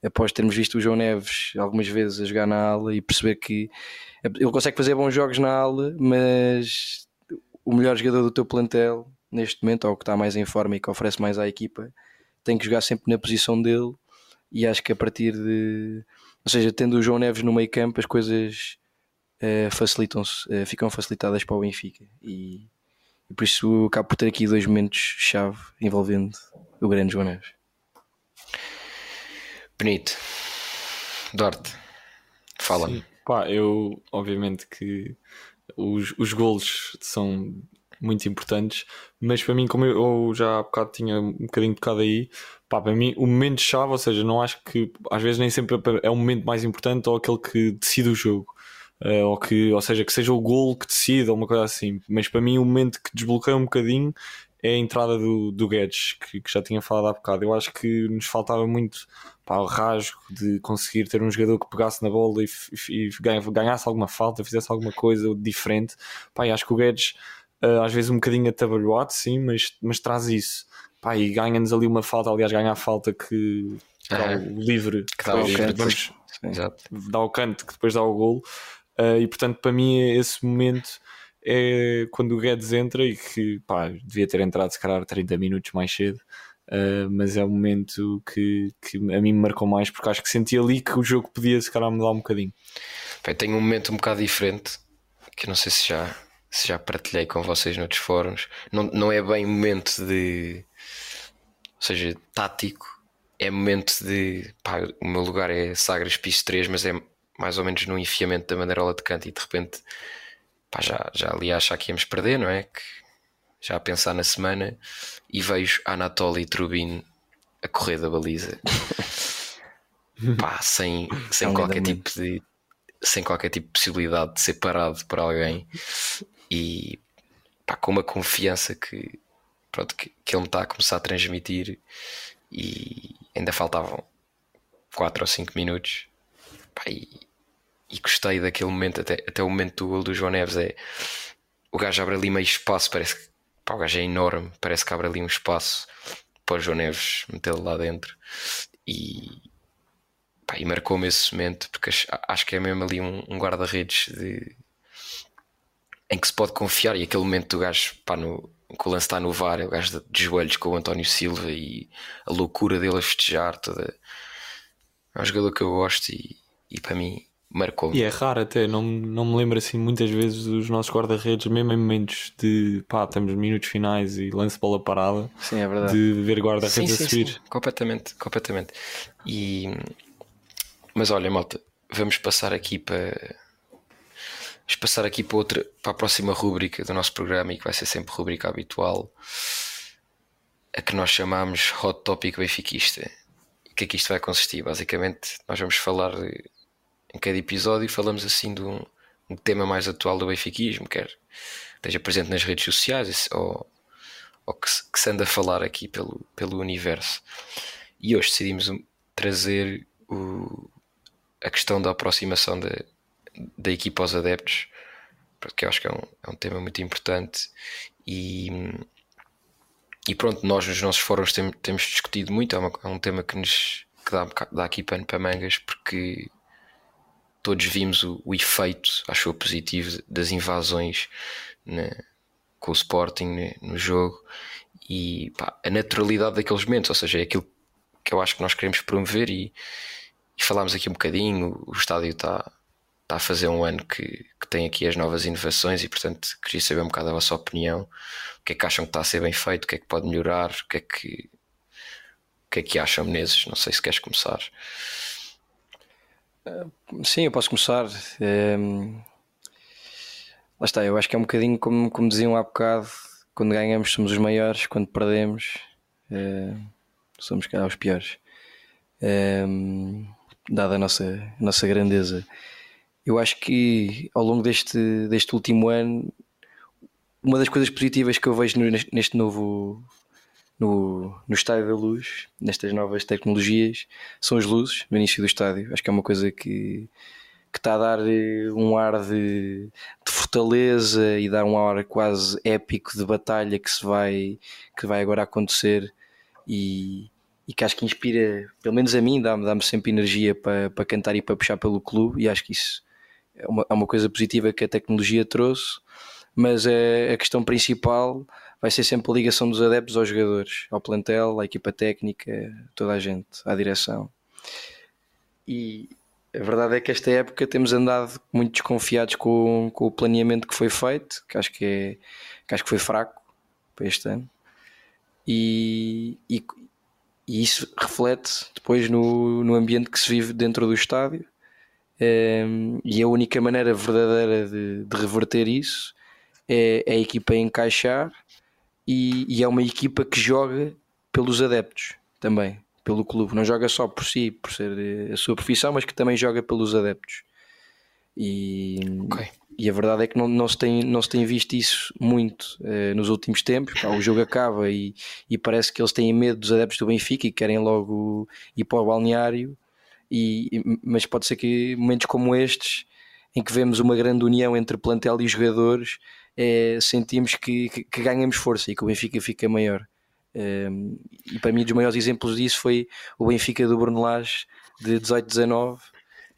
Após termos visto o João Neves algumas vezes a jogar na ala e perceber que ele consegue fazer bons jogos na ala, mas o melhor jogador do teu plantel neste momento, ou que está mais em forma e que oferece mais à equipa, tem que jogar sempre na posição dele. E acho que a partir de, ou seja, tendo o João Neves no meio campo, as coisas eh, facilitam-se, eh, ficam facilitadas para o Benfica. E, e por isso acabo por ter aqui dois momentos-chave envolvendo o grande João Neves. Benito, Duarte, fala-me. Pá, eu obviamente que os, os golos são muito importantes, mas para mim, como eu, já há bocado tinha um bocadinho tocado aí, pá, para mim o momento-chave, ou seja, não acho que às vezes nem sempre é o momento mais importante ou aquele que decide o jogo. eh, ou, que, ou seja, que seja o gol que decide ou uma coisa assim, mas para mim o momento que desbloqueia um bocadinho é a entrada do, do Guedes, que, que já tinha falado há bocado. Eu acho que nos faltava muito pá, o rasgo de conseguir ter um jogador que pegasse na bola e, e ganha- ganhasse alguma falta, fizesse alguma coisa diferente. Pá, e acho que o Guedes, eh, às vezes um bocadinho atabalhoado, sim, mas, mas traz isso. Pá, e ganha-nos ali uma falta, aliás, ganha a falta que dá Ah, o livre, que dá o depois livre, Exato. dá o canto que depois dá o golo. Uh, e portanto, para mim, esse momento é quando o Guedes entra e que pá, devia ter entrado se calhar 30 minutos mais cedo. uh, mas é um momento que, que a mim me marcou mais porque acho que senti ali que o jogo podia se calhar mudar um bocadinho. Bem, tenho um momento um bocado diferente que eu não sei se já, se já partilhei com vocês noutros fóruns. Não, não é bem momento de. Ou seja, tático. É momento de. Pá, o meu lugar é Sagres Piso 3, mas é mais ou menos no enfiamento da bandeirola de canto e de repente. Pá, já, já ali a achar que íamos perder, não é? Que já a pensar na semana e vejo Anatoly Trubin a correr da baliza. Pá, sem, sem qualquer tipo de sem qualquer tipo de possibilidade de ser parado por alguém e pá, com uma confiança que, pronto, que, que ele me está a começar a transmitir e ainda faltavam 4 ou 5 minutos pá, e, e gostei daquele momento. Até, até o momento do do João Neves é o gajo abre ali meio espaço parece que pá, o gajo é enorme parece que abre ali um espaço para o João Neves metê-lo lá dentro. E, pá, e marcou-me esse momento porque acho, acho que é mesmo ali um, um guarda-redes de- em que se pode confiar e aquele momento do gajo pá, no, que o lance está no VAR, é o gajo de, joelhos com o António Silva e a loucura dele a festejar toda é um jogador que eu gosto e, e para mim marcou-me E é raro até, não, não me lembro assim muitas vezes dos nossos guarda-redes, mesmo em momentos de pá, estamos minutos finais e lance bola parada, Sim, é verdade. de ver guarda-redes a sim, subir. sim, completamente, completamente. E, mas olha, malta, vamos passar aqui para vamos passar aqui para outra para a próxima rúbrica do nosso programa e que vai ser sempre rúbrica habitual, a que nós chamamos Hot Topic Benfiquista. O que é que isto vai consistir? Basicamente, nós vamos falar em cada episódio falamos assim de um, um tema mais atual do benfiquismo, quer esteja presente nas redes sociais ou, ou que, que se anda a falar aqui pelo, pelo universo. E hoje decidimos trazer o- a questão da aproximação da, da equipa aos adeptos, porque eu acho que é um, é um tema muito importante. E, e pronto, nós nos nossos fóruns tem- temos discutido muito, é, uma- é um tema que nos que dá, dá aqui pano para mangas porque todos vimos o, o efeito, acho eu positivo, das invasões com o Sporting no jogo. E pá, a naturalidade daqueles momentos, ou seja, é aquilo que eu acho que nós queremos promover e, e falámos aqui um bocadinho, o estádio está está a fazer um ano que, que tem aqui as novas inovações e portanto queria saber um bocado a vossa opinião, o que é que acham que está a ser bem feito, o que é que pode melhorar, o que é que o que é que acham Menezes? Não sei se queres começar. Sim, eu posso começar. Ehm, Lá está, eu acho que é um bocadinho como, como diziam há bocado: quando ganhamos somos os maiores, quando perdemos eh, somos os piores. Ehm, dada a nossa, a nossa grandeza. Eu acho que ao longo deste, deste último ano, uma das coisas positivas que eu vejo neste novo. No, no Estádio da Luz, nestas novas tecnologias, são as luzes no início do estádio. Acho que é uma coisa que, que está a dar eh, um ar de, de fortaleza e dar um ar quase épico de batalha que se vai que vai agora acontecer e, e que acho que inspira, pelo menos a mim, dá-me dá sempre energia para, para cantar e para puxar pelo clube e acho que isso é uma, é uma coisa positiva que a tecnologia trouxe, mas a, a questão principal vai ser sempre a ligação dos adeptos aos jogadores, ao plantel, à equipa técnica, toda a gente, à direção. E a verdade é que esta época temos andado muito desconfiados com, com o planeamento que foi feito, que acho que, é, que acho que foi fraco para este ano. E, e, e isso reflete depois no, no ambiente que se vive dentro do estádio. Um, e a única maneira verdadeira de, de reverter isso é, é a equipa encaixar e, e é uma equipa que joga pelos adeptos também, pelo clube. Não joga só por si, por ser eh, a sua profissão, mas que também joga pelos adeptos. E, Ok. e a verdade é que não, não, se, tem, não se tem visto isso muito eh, nos últimos tempos. Pá, o jogo acaba e, e parece que eles têm medo dos adeptos do Benfica e querem logo ir para o balneário. E, mas pode ser que momentos como estes, em que vemos uma grande união entre plantel e jogadores, eh, sentimos que, que, que ganhamos força e que o Benfica fica maior. Um, e para mim, um dos maiores exemplos disso foi o Benfica do Bruno Lage de 18-19,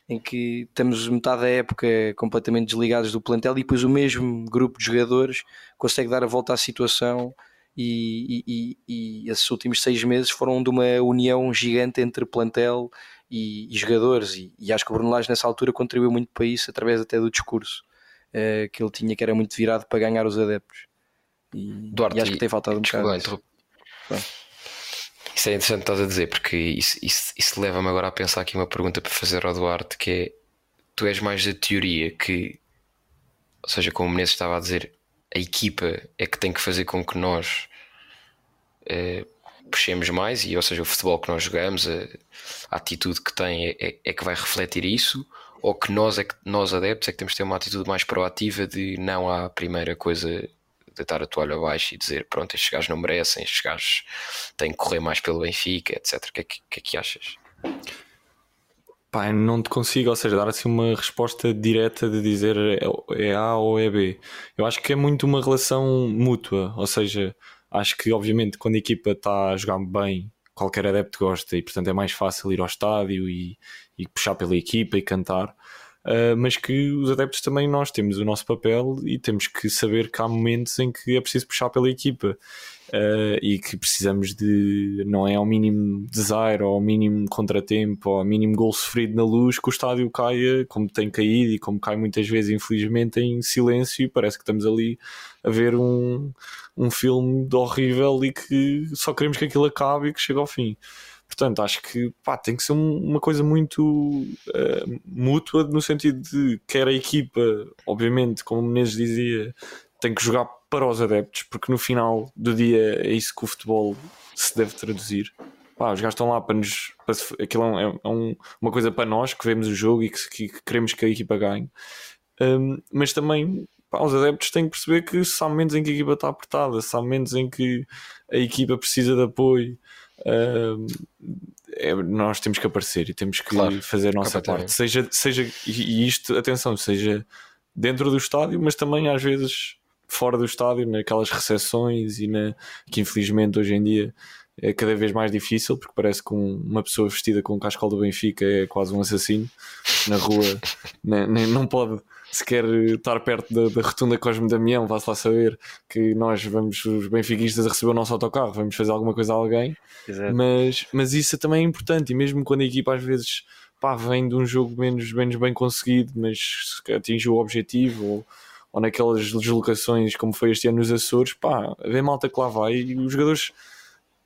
em que estamos metade da época completamente desligados do plantel e depois o mesmo grupo de jogadores consegue dar a volta à situação. E- e- e esses últimos seis meses foram de uma união gigante entre plantel e, e jogadores, e, e acho que o Bruno Lage nessa altura contribuiu muito para isso, através até do discurso eh, que ele tinha, que era muito virado para ganhar os adeptos. E, Duarte, e acho que tem faltado um desculpa, bocado. Isso é interessante que estás a dizer, porque isso, isso, isso leva-me agora a pensar aqui uma pergunta para fazer ao Duarte, que é tu és mais da teoria que, ou seja, como o Menezes estava a dizer, a equipa é que tem que fazer com que nós uh, puxemos mais, e ou seja, o futebol que nós jogamos, a, a atitude que tem é, é, é, que vai refletir isso, ou que nós, é que nós adeptos é que temos que ter uma atitude mais proativa de não a primeira coisa deitar a toalha abaixo e dizer pronto, estes gajos não merecem, estes gajos têm que correr mais pelo Benfica, etc. O que é que, que, é que achas? Pá, não te consigo, ou seja, dar assim uma resposta direta de dizer é, é A ou é B. Eu acho que é muito uma relação mútua, ou seja, acho que obviamente quando a equipa está a jogar bem, qualquer adepto gosta e portanto é mais fácil ir ao estádio e, e puxar pela equipa e cantar. Uh, mas que os adeptos também nós temos o nosso papel e temos que saber que há momentos em que é preciso puxar pela equipa. Uh, e que precisamos de não é ao mínimo desaire ou ao mínimo contratempo ou ao mínimo gol sofrido na luz que o estádio caia como tem caído e como cai muitas vezes infelizmente em silêncio. E parece que estamos ali a ver um, um filme horrível e que só queremos que aquilo acabe e que chegue ao fim Portanto, acho que pá, tem que ser uma coisa muito uh, mútua no sentido de quer a equipa, obviamente, como o Menezes dizia, tem que jogar para os adeptos, porque no final do dia é isso que o futebol se deve traduzir. Pá, os gajos estão lá para nos. Para, aquilo é, é um, uma coisa para nós que vemos o jogo e que, que queremos que a equipa ganhe. Um, mas também pá, os adeptos têm que perceber que se há momentos em que a equipa está apertada, se há momentos em que a equipa precisa de apoio é, nós temos que aparecer e temos que claro, fazer a nossa parte. Seja, seja, e isto, atenção, seja dentro do estádio, mas também às vezes fora do estádio, naquelas recepções e na, que infelizmente hoje em dia é cada vez mais difícil porque parece que uma pessoa vestida com o cascal do Benfica é quase um assassino na rua, nem, nem, não pode sequer estar perto da, da rotunda Cosme Damião, vá-se lá saber que nós vamos, os benfiquistas, a receber o nosso autocarro, vamos fazer alguma coisa a alguém, mas, mas isso também é importante e mesmo quando a equipa às vezes pá, vem de um jogo menos, menos bem conseguido, mas atinge o objetivo ou, ou naquelas deslocações como foi este ano nos Açores, pá, vê malta que lá vai e os jogadores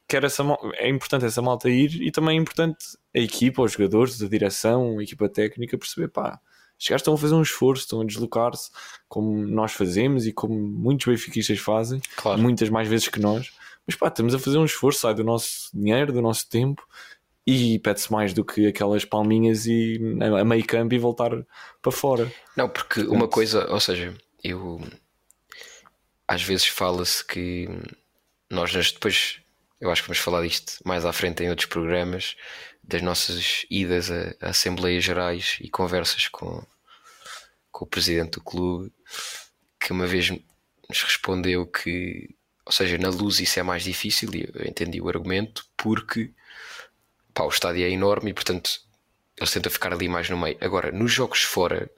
quer essa é importante essa malta ir e também é importante a equipa, os jogadores, a direção, a equipa técnica perceber, pá, estes gajos estão a fazer um esforço, estão a deslocar-se como nós fazemos e como muitos benfiquistas fazem, claro. muitas mais vezes que nós. Mas pá, estamos a fazer um esforço, sai do nosso dinheiro, do nosso tempo e pede-se mais do que aquelas palminhas e a meio campo e voltar para fora. Não, porque uma coisa, ou seja, eu às vezes fala-se que nós depois eu acho que vamos falar disto mais à frente em outros programas, das nossas idas a, a Assembleias Gerais e conversas com, com o presidente do clube, que uma vez nos respondeu que, ou seja, na luz isso é mais difícil, e eu entendi o argumento, porque pá, o estádio é enorme e, portanto, ele tenta ficar ali mais no meio. Agora, nos jogos fora,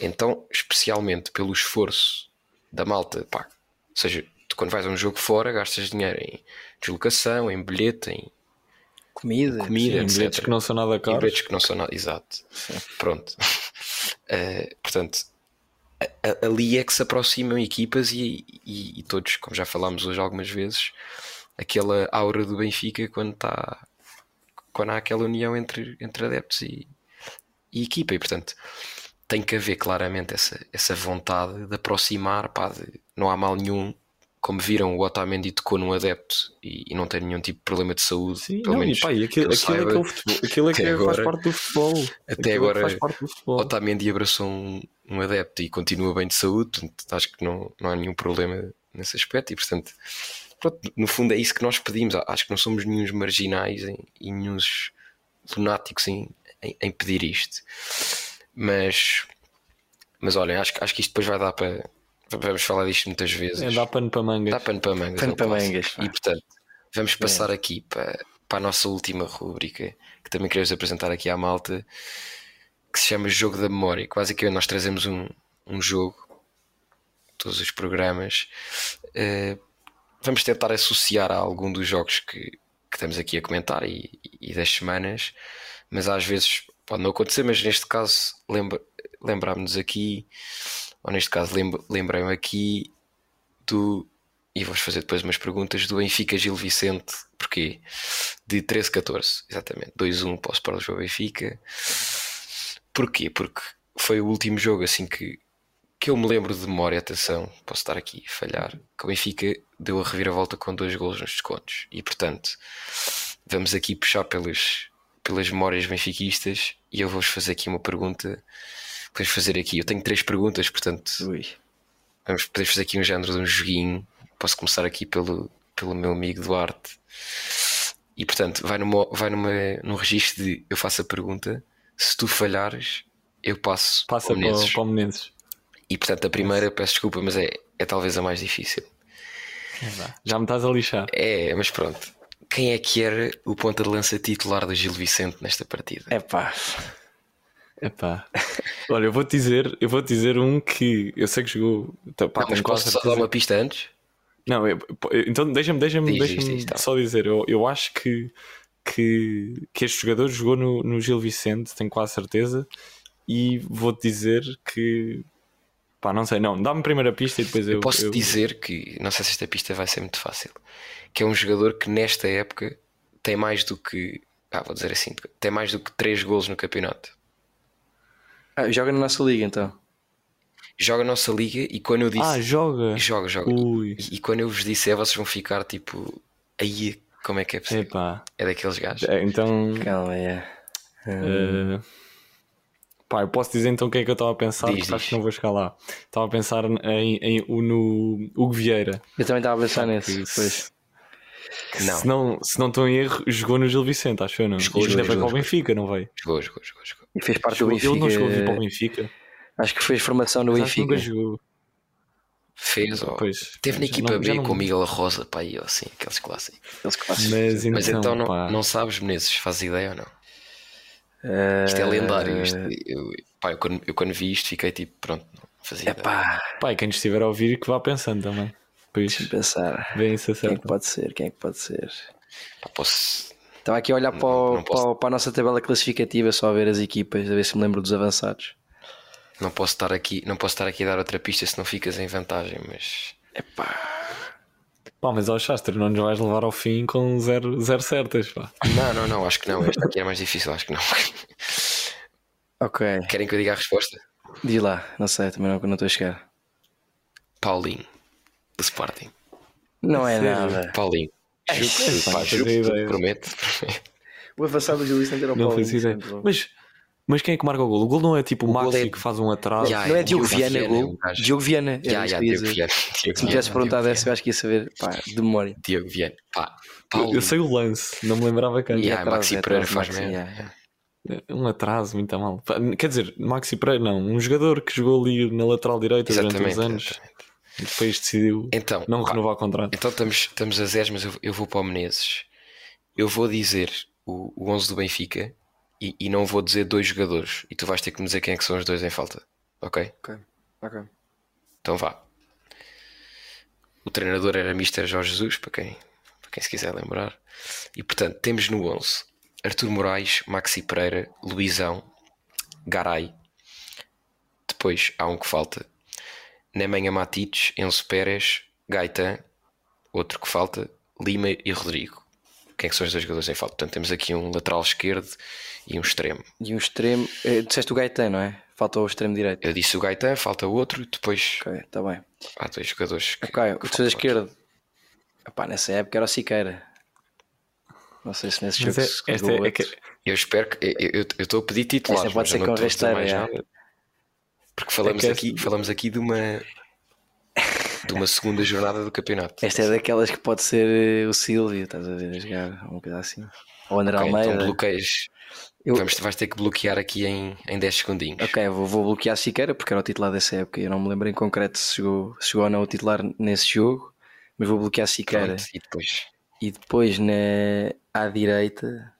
então, especialmente pelo esforço da malta, pá, ou seja, quando vais a um jogo fora gastas dinheiro em deslocação, em bilhete, em comida, comida sim, bilhetes que não são nada caros. Em bilhetes que não são nada, exato. Sim. Pronto. Uh, portanto, a, ali é que se aproximam equipas e, e, e, todos, como já falámos hoje algumas vezes, aquela aura do Benfica quando está quando há aquela união entre, entre adeptos e, e equipa, e portanto tem que haver claramente essa, essa vontade de aproximar, pá, de, não há mal nenhum como viram, o Otamendi tocou num adepto e, e, não tem nenhum tipo de problema de saúde. Sim, pelo não, menos e pá, e aquilo, aquilo, é que é o futebol, aquilo é que agora, faz parte do futebol. Até aquilo é agora, futebol. Otamendi abraçou um, um adepto e continua bem de saúde, portanto, acho que não, não há nenhum problema nesse aspecto. E portanto, pronto, no fundo é isso que nós pedimos. Acho que não somos nenhum marginais em, e nenhum lunáticos em, em, em, pedir isto. Mas, mas olhem, acho, acho que isto depois vai dar para Vamos falar disto muitas vezes. É, dá pano para mangas. Dá pano para mangas. Pano para mangas. E portanto, vamos passar é. aqui para, para a nossa última rúbrica, que também queremos apresentar aqui à malta, que se chama Jogo da Memória. Que basicamente nós trazemos um, um jogo, todos os programas. Uh, vamos tentar associar a algum dos jogos que, que estamos aqui a comentar e, e das semanas, mas às vezes pode não acontecer, mas neste caso lembra, lembrámos-nos aqui ou neste caso lembrei-me aqui do. E vou fazer depois umas perguntas do Benfica Gil Vicente, porquê? De 13-14, exatamente. 2-1 para o Sport Benfica. Porquê? Porque foi o último jogo assim que, que eu me lembro de memória, atenção, posso estar aqui a falhar, que o Benfica deu a reviravolta com dois golos nos descontos. E portanto, vamos aqui puxar pelas, pelas memórias benfiquistas e eu vou-vos fazer aqui uma pergunta. Podemos fazer aqui, eu tenho três perguntas, portanto, Ui. vamos podemos fazer aqui um género de um joguinho. Posso começar aqui pelo, pelo meu amigo Duarte. E portanto, vai, numa, vai numa, num registro de eu faço a pergunta, se tu falhares, eu passo Passa para, Menezes. para o Menezes. E portanto, a primeira, peço desculpa, mas é, é talvez a mais difícil. Já me estás a lixar. É, mas pronto. Quem é que era o ponta de lança titular do Gil Vicente nesta partida? É pá. Epá. Olha, eu vou-te dizer, eu vou dizer um que eu sei que jogou. Tá, pá, Não, mas posso só dar uma pista antes? Não, eu- então deixa-me deixa Diz, deixa diz, diz, tá. só dizer, eu, eu acho que, que, que este jogador jogou no, no Gil Vicente, tenho quase certeza, e vou-te dizer que pá, não sei, não, dá-me a primeira pista e depois eu. Eu posso eu- dizer que, não sei se esta pista vai ser muito fácil, que é um jogador que nesta época tem mais do que, ah, vou dizer assim, tem mais do que 3 golos no campeonato. Ah, joga na nossa liga então. Joga a nossa liga e quando eu disse. Ah, joga! joga, joga. Ui, E, e quando eu vos disse, é, vocês vão ficar tipo. Aí, como é que é possível? epá. É daqueles gajos. É, Então, Calma aí. eh, pá, eu posso dizer então o que é que eu estava a pensar, Diz, porque acho que não vou chegar lá. Estava a pensar em, em- no Hugo Vieira. Eu também estava a pensar nesse. que Depois. Não. Se não, se não estou em erro, jogou no Gil Vicente, acho eu não. Jogou, jogou, ainda vai para o jogou. Benfica, não vai? Jogou, jogou, jogou, jogou. E fez parte Jogou- do Benfica. Ele não vir para o Benfica. Acho que fez formação no Mas nunca Benfica. jogou. Fez, ó. Pois, Teve na equipa não- B não- com o Miguel Rosa, pá, aí, ó, assim, aqueles clássicos. Eles clássicos. Mas então, Mas então não, não sabes, Menezes, fazes ideia ou não? Eh, Isto é lendário. Isto, eu, pá, eu, quando, eu quando vi isto fiquei tipo, pronto, não fazia ideia. Epá, pá, e quem estiver a ouvir que vá pensando também. Pois, deixa-me pensar. bem isso Quem é que pode ser? Quem é que pode ser? Posso... Estava aqui a olhar para, o- não para o- para a nossa tabela classificativa, só a ver as equipas, a ver se me lembro dos avançados. Não posso estar aqui, não posso estar aqui a dar outra pista se não ficas em vantagem, mas Epá, Pá, mas ao Chastre não nos vais levar ao fim com zero, zero certas, pá. não, não, não, acho que não. Esta aqui é mais difícil, acho que não. ok. Querem que eu diga a resposta? Diz lá, não sei, também não não estou a chegar. Paulinho, do Sporting. Não é Sério? nada. Paulinho. Juro, pá, juro, fazia ideia. prometo. O avançado do Gil Vicente era o Não Paulinho, fazia ideia. Mas, mas quem é que marca o gol? O gol não é tipo o, Maxi é- que faz um atraso. Ya, Não é é Diogo Viana, gol? Diogo Viana. Diogo. Viana. Se me tivesse perguntado essa, eu acho que ia saber, pá, de memória. Diogo Viana. Pá, Eu, Paulinho. eu sei o lance, não me lembrava quem. Atrás, Maxi é Pereira faz mesmo. Um atraso, muito a mal. Quer dizer, Maxi Pereira não, um jogador que jogou ali na lateral direita durante uns anos exatamente. E depois decidiu Então, não pá, renovar o contrato. Então estamos, estamos a zeros, mas eu, eu vou para o Menezes. Eu vou dizer o, o 11 do Benfica e, e não vou dizer dois jogadores. E tu vais ter que me dizer quem é que são os dois em falta. Ok? Ok, ok. Então vá. O treinador era Mr. Jorge Jesus, para quem, para quem se quiser lembrar. E portanto, temos no 11 Artur Moraes, Maxi Pereira, Luizão, Garay. Depois há um que falta: Nemanja Matites, Enzo Pérez, Gaetan. Outro que falta: Lima e Rodrigo. Quem é que são os dois jogadores em falta? Portanto, temos aqui um lateral esquerdo e um extremo. E um extremo. eh, Disseste o Gaetan, não é? Falta o extremo direito. Eu disse o Gaetan, falta outro, depois Ok, está bem. há dois jogadores. Que, Ok, o que defesa faltam. esquerdo. Epá, nessa época era o Siqueira. Não sei se nesse Mas jogo é, se é, é que. Eu espero que. Eu estou a pedir titulares. Esta pode mas ser com estou a dizer rasteira, mais é. nada. Porque falamos, É aqui, esta- falamos aqui de uma. de uma segunda jornada do campeonato. Esta é daquelas que pode ser eh, o Silvio, estás a ver a jogar, uma coisa assim. Ou o André Ok, Almeida. então bloqueias. Eu- Vamos, vais ter que bloquear aqui em, em 10 segundinhos. Ok, vou, vou bloquear Siqueira porque era o titular dessa época. Eu não me lembro em concreto se chegou, se chegou ou não o titular nesse jogo, mas vou bloquear Siqueira. Pronto, e depois. E depois na à direita,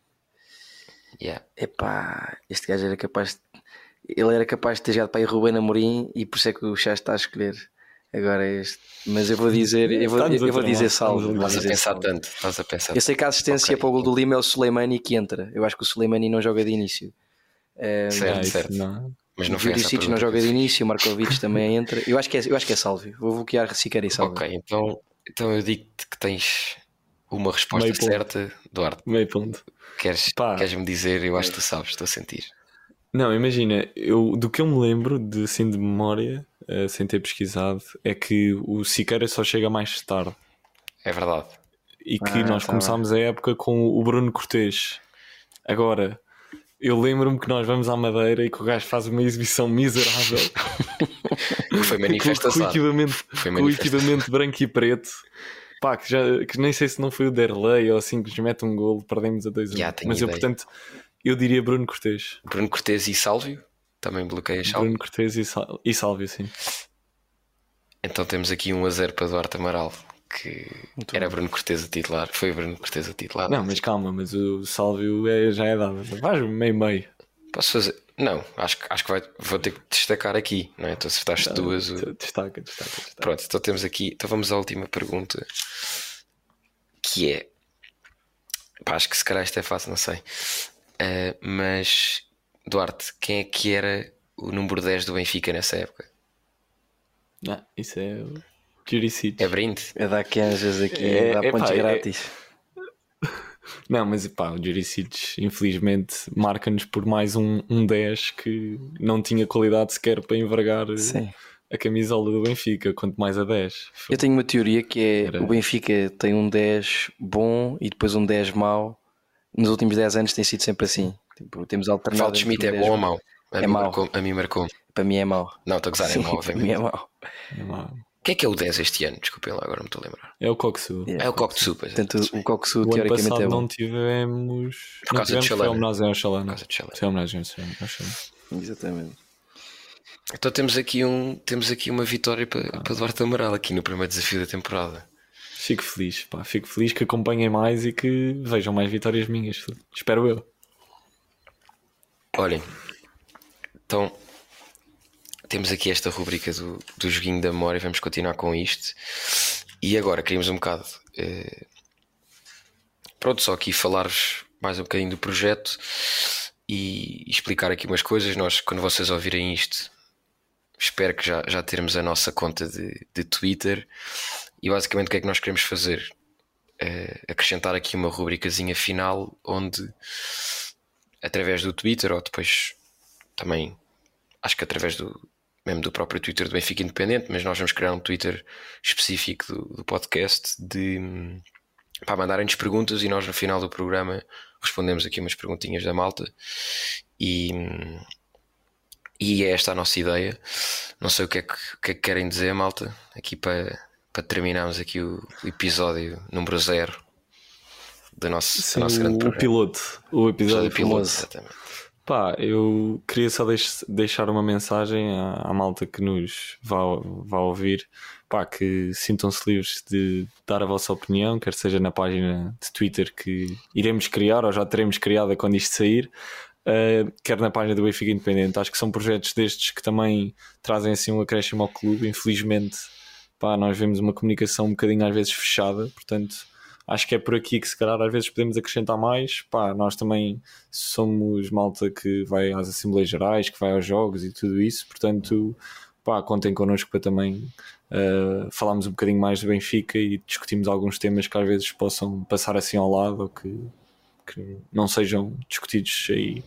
Yeah. epá, este gajo era capaz de, ele era capaz de ter jogado para aí Rubén Amorim e por isso é que o Chá está a escolher agora este. Mas eu vou dizer, eu vou, eu vou dizer salvo. Estás a pensar salvo. tanto. Estás a pensar Eu sei que a assistência Ok. para o gol do Lima é o Suleimani que entra. Eu acho que o Suleimani não joga de início. Eh, Certo, Ah, certo. não. Mas o não a Juricic não joga de início, o Markovic também entra. Eu acho que é, eu acho que é salve. Vou bloquear Siqueira e salve. Ok, então, então eu digo-te que tens uma resposta Meio ponto. certa, Duarte. Meio ponto. Queres, Pá. queres-me dizer? Eu acho que tu sabes, estou a sentir. Não, imagina, eu, do que eu me lembro de assim de memória, uh, sem ter pesquisado, é que o Siqueira só chega mais tarde. É verdade. E que ah, nós tá começámos bem. a época com o Bruno Cortês. Agora, eu lembro-me que nós vamos à Madeira e que o gajo faz uma exibição miserável. Foi manifestação. Com, com, equipamento, Foi com o equipamento branco e preto. Pá, que, já, que nem sei se não foi o Derlei ou assim que nos mete um golo, perdemos a 2 a 1. Mas ideia. eu, portanto, eu diria Bruno Cortês. Bruno Cortês e Sálvio? Também bloqueia Sálvio. Bruno Cortês e, Sal... e Sálvio, sim. Então temos aqui um a 0 para Duarte Amaral que Muito era. Bruno Cortez a titular. Foi Bruno Cortez a titular. Não, mas calma, mas o Sálvio é, já é dado. Vais meio-meio. Posso fazer? Não, acho, acho que vai, vou ter que destacar aqui, não é? Tu acertaste duas. Destaca, destaca, destaca, Pronto, então temos aqui. Então vamos à última pergunta. Que é. Pá, acho que se calhar isto é fácil, não sei. Uh, mas, Duarte, quem é que era o número 10 do Benfica nessa época? Não, isso é Juricídio. É brinde. É dar canjas aqui, é, dá é, pontos pá, grátis. É... Não, mas pá, o Juricides infelizmente marca-nos por mais um, um 10 que não tinha qualidade sequer para envergar Sim. a camisola do Benfica, quanto mais a 10. Eu tenho uma teoria que é Era... o Benfica tem um 10 bom e depois um 10 mau. Nos últimos 10 anos tem sido sempre assim. Tipo, temos alternado. Falta Schmidt é bom ou mau? A é mau. Marcou, a mim marcou. Para mim é mau. Não, estou a gozar, é mau, Para mim é mau. É mau. Quem é que é o 10 este ano? Desculpem lá, agora não estou a lembrar. É o Coxu. Yeah, é o Coxu, pois é. Portanto, o Coxu o teoricamente ano é bom. não tivemos. Por causa não de Chalana. Foi homenagem ao Chalana. Por causa de Chalana. Foi homenagem ao Chalana. Exatamente. Então temos aqui, um, temos aqui uma vitória para, ah. para Duarte Amaral aqui no primeiro desafio da temporada. Fico feliz, pá. Fico feliz que acompanhem mais e que vejam mais vitórias minhas. Espero eu. Olhem, então temos aqui esta rubrica do, do joguinho da memória, vamos continuar com isto. E agora queríamos um bocado. Eh, pronto, só aqui falar-vos mais um bocadinho do projeto e explicar aqui umas coisas. Nós, quando vocês ouvirem isto, espero que já, já termos a nossa conta de, de Twitter. E basicamente o que é que nós queremos fazer? Eh, acrescentar aqui uma rubricazinha final onde através do Twitter ou depois também acho que através do, mesmo do próprio Twitter do Benfica Independente, mas nós vamos criar um Twitter específico do, do podcast de para mandarem-nos perguntas e nós no final do programa respondemos aqui umas perguntinhas da malta e, e é esta a nossa ideia. Não sei o que é que, que, é que querem dizer, malta, aqui para, para terminarmos aqui o, episódio número zero do nosso, Sim, do nosso grande o programa. piloto, o episódio, o piloto, exatamente. Pá, eu queria só deix deixar uma mensagem à, à, malta que nos vá, vá ouvir. Pá, que sintam-se livres de dar a vossa opinião, quer seja na página de Twitter que iremos criar ou já teremos criada quando isto sair, uh, quer na página do Benfica Independente. Acho que são projetos destes que também trazem assim um acréscimo ao clube. Infelizmente, pá, nós vemos uma comunicação um bocadinho às vezes fechada, portanto acho que é por aqui que se calhar às vezes podemos acrescentar mais. Pá, nós também somos malta que vai às Assembleias Gerais, que vai aos jogos e tudo isso, portanto, pá, contem connosco para também uh, falarmos um bocadinho mais do Benfica e discutirmos alguns temas que às vezes possam passar assim ao lado ou que, que não sejam discutidos aí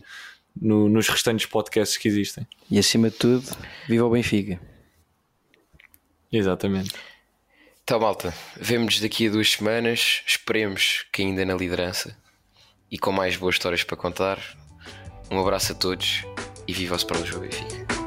no, nos restantes podcasts que existem. E acima de tudo, viva o Benfica! Exatamente. Então, malta, vemos daqui a duas semanas. Esperemos que ainda na liderança e com mais boas histórias para contar. Um abraço a todos e viva o Sport Lisboa Benfica.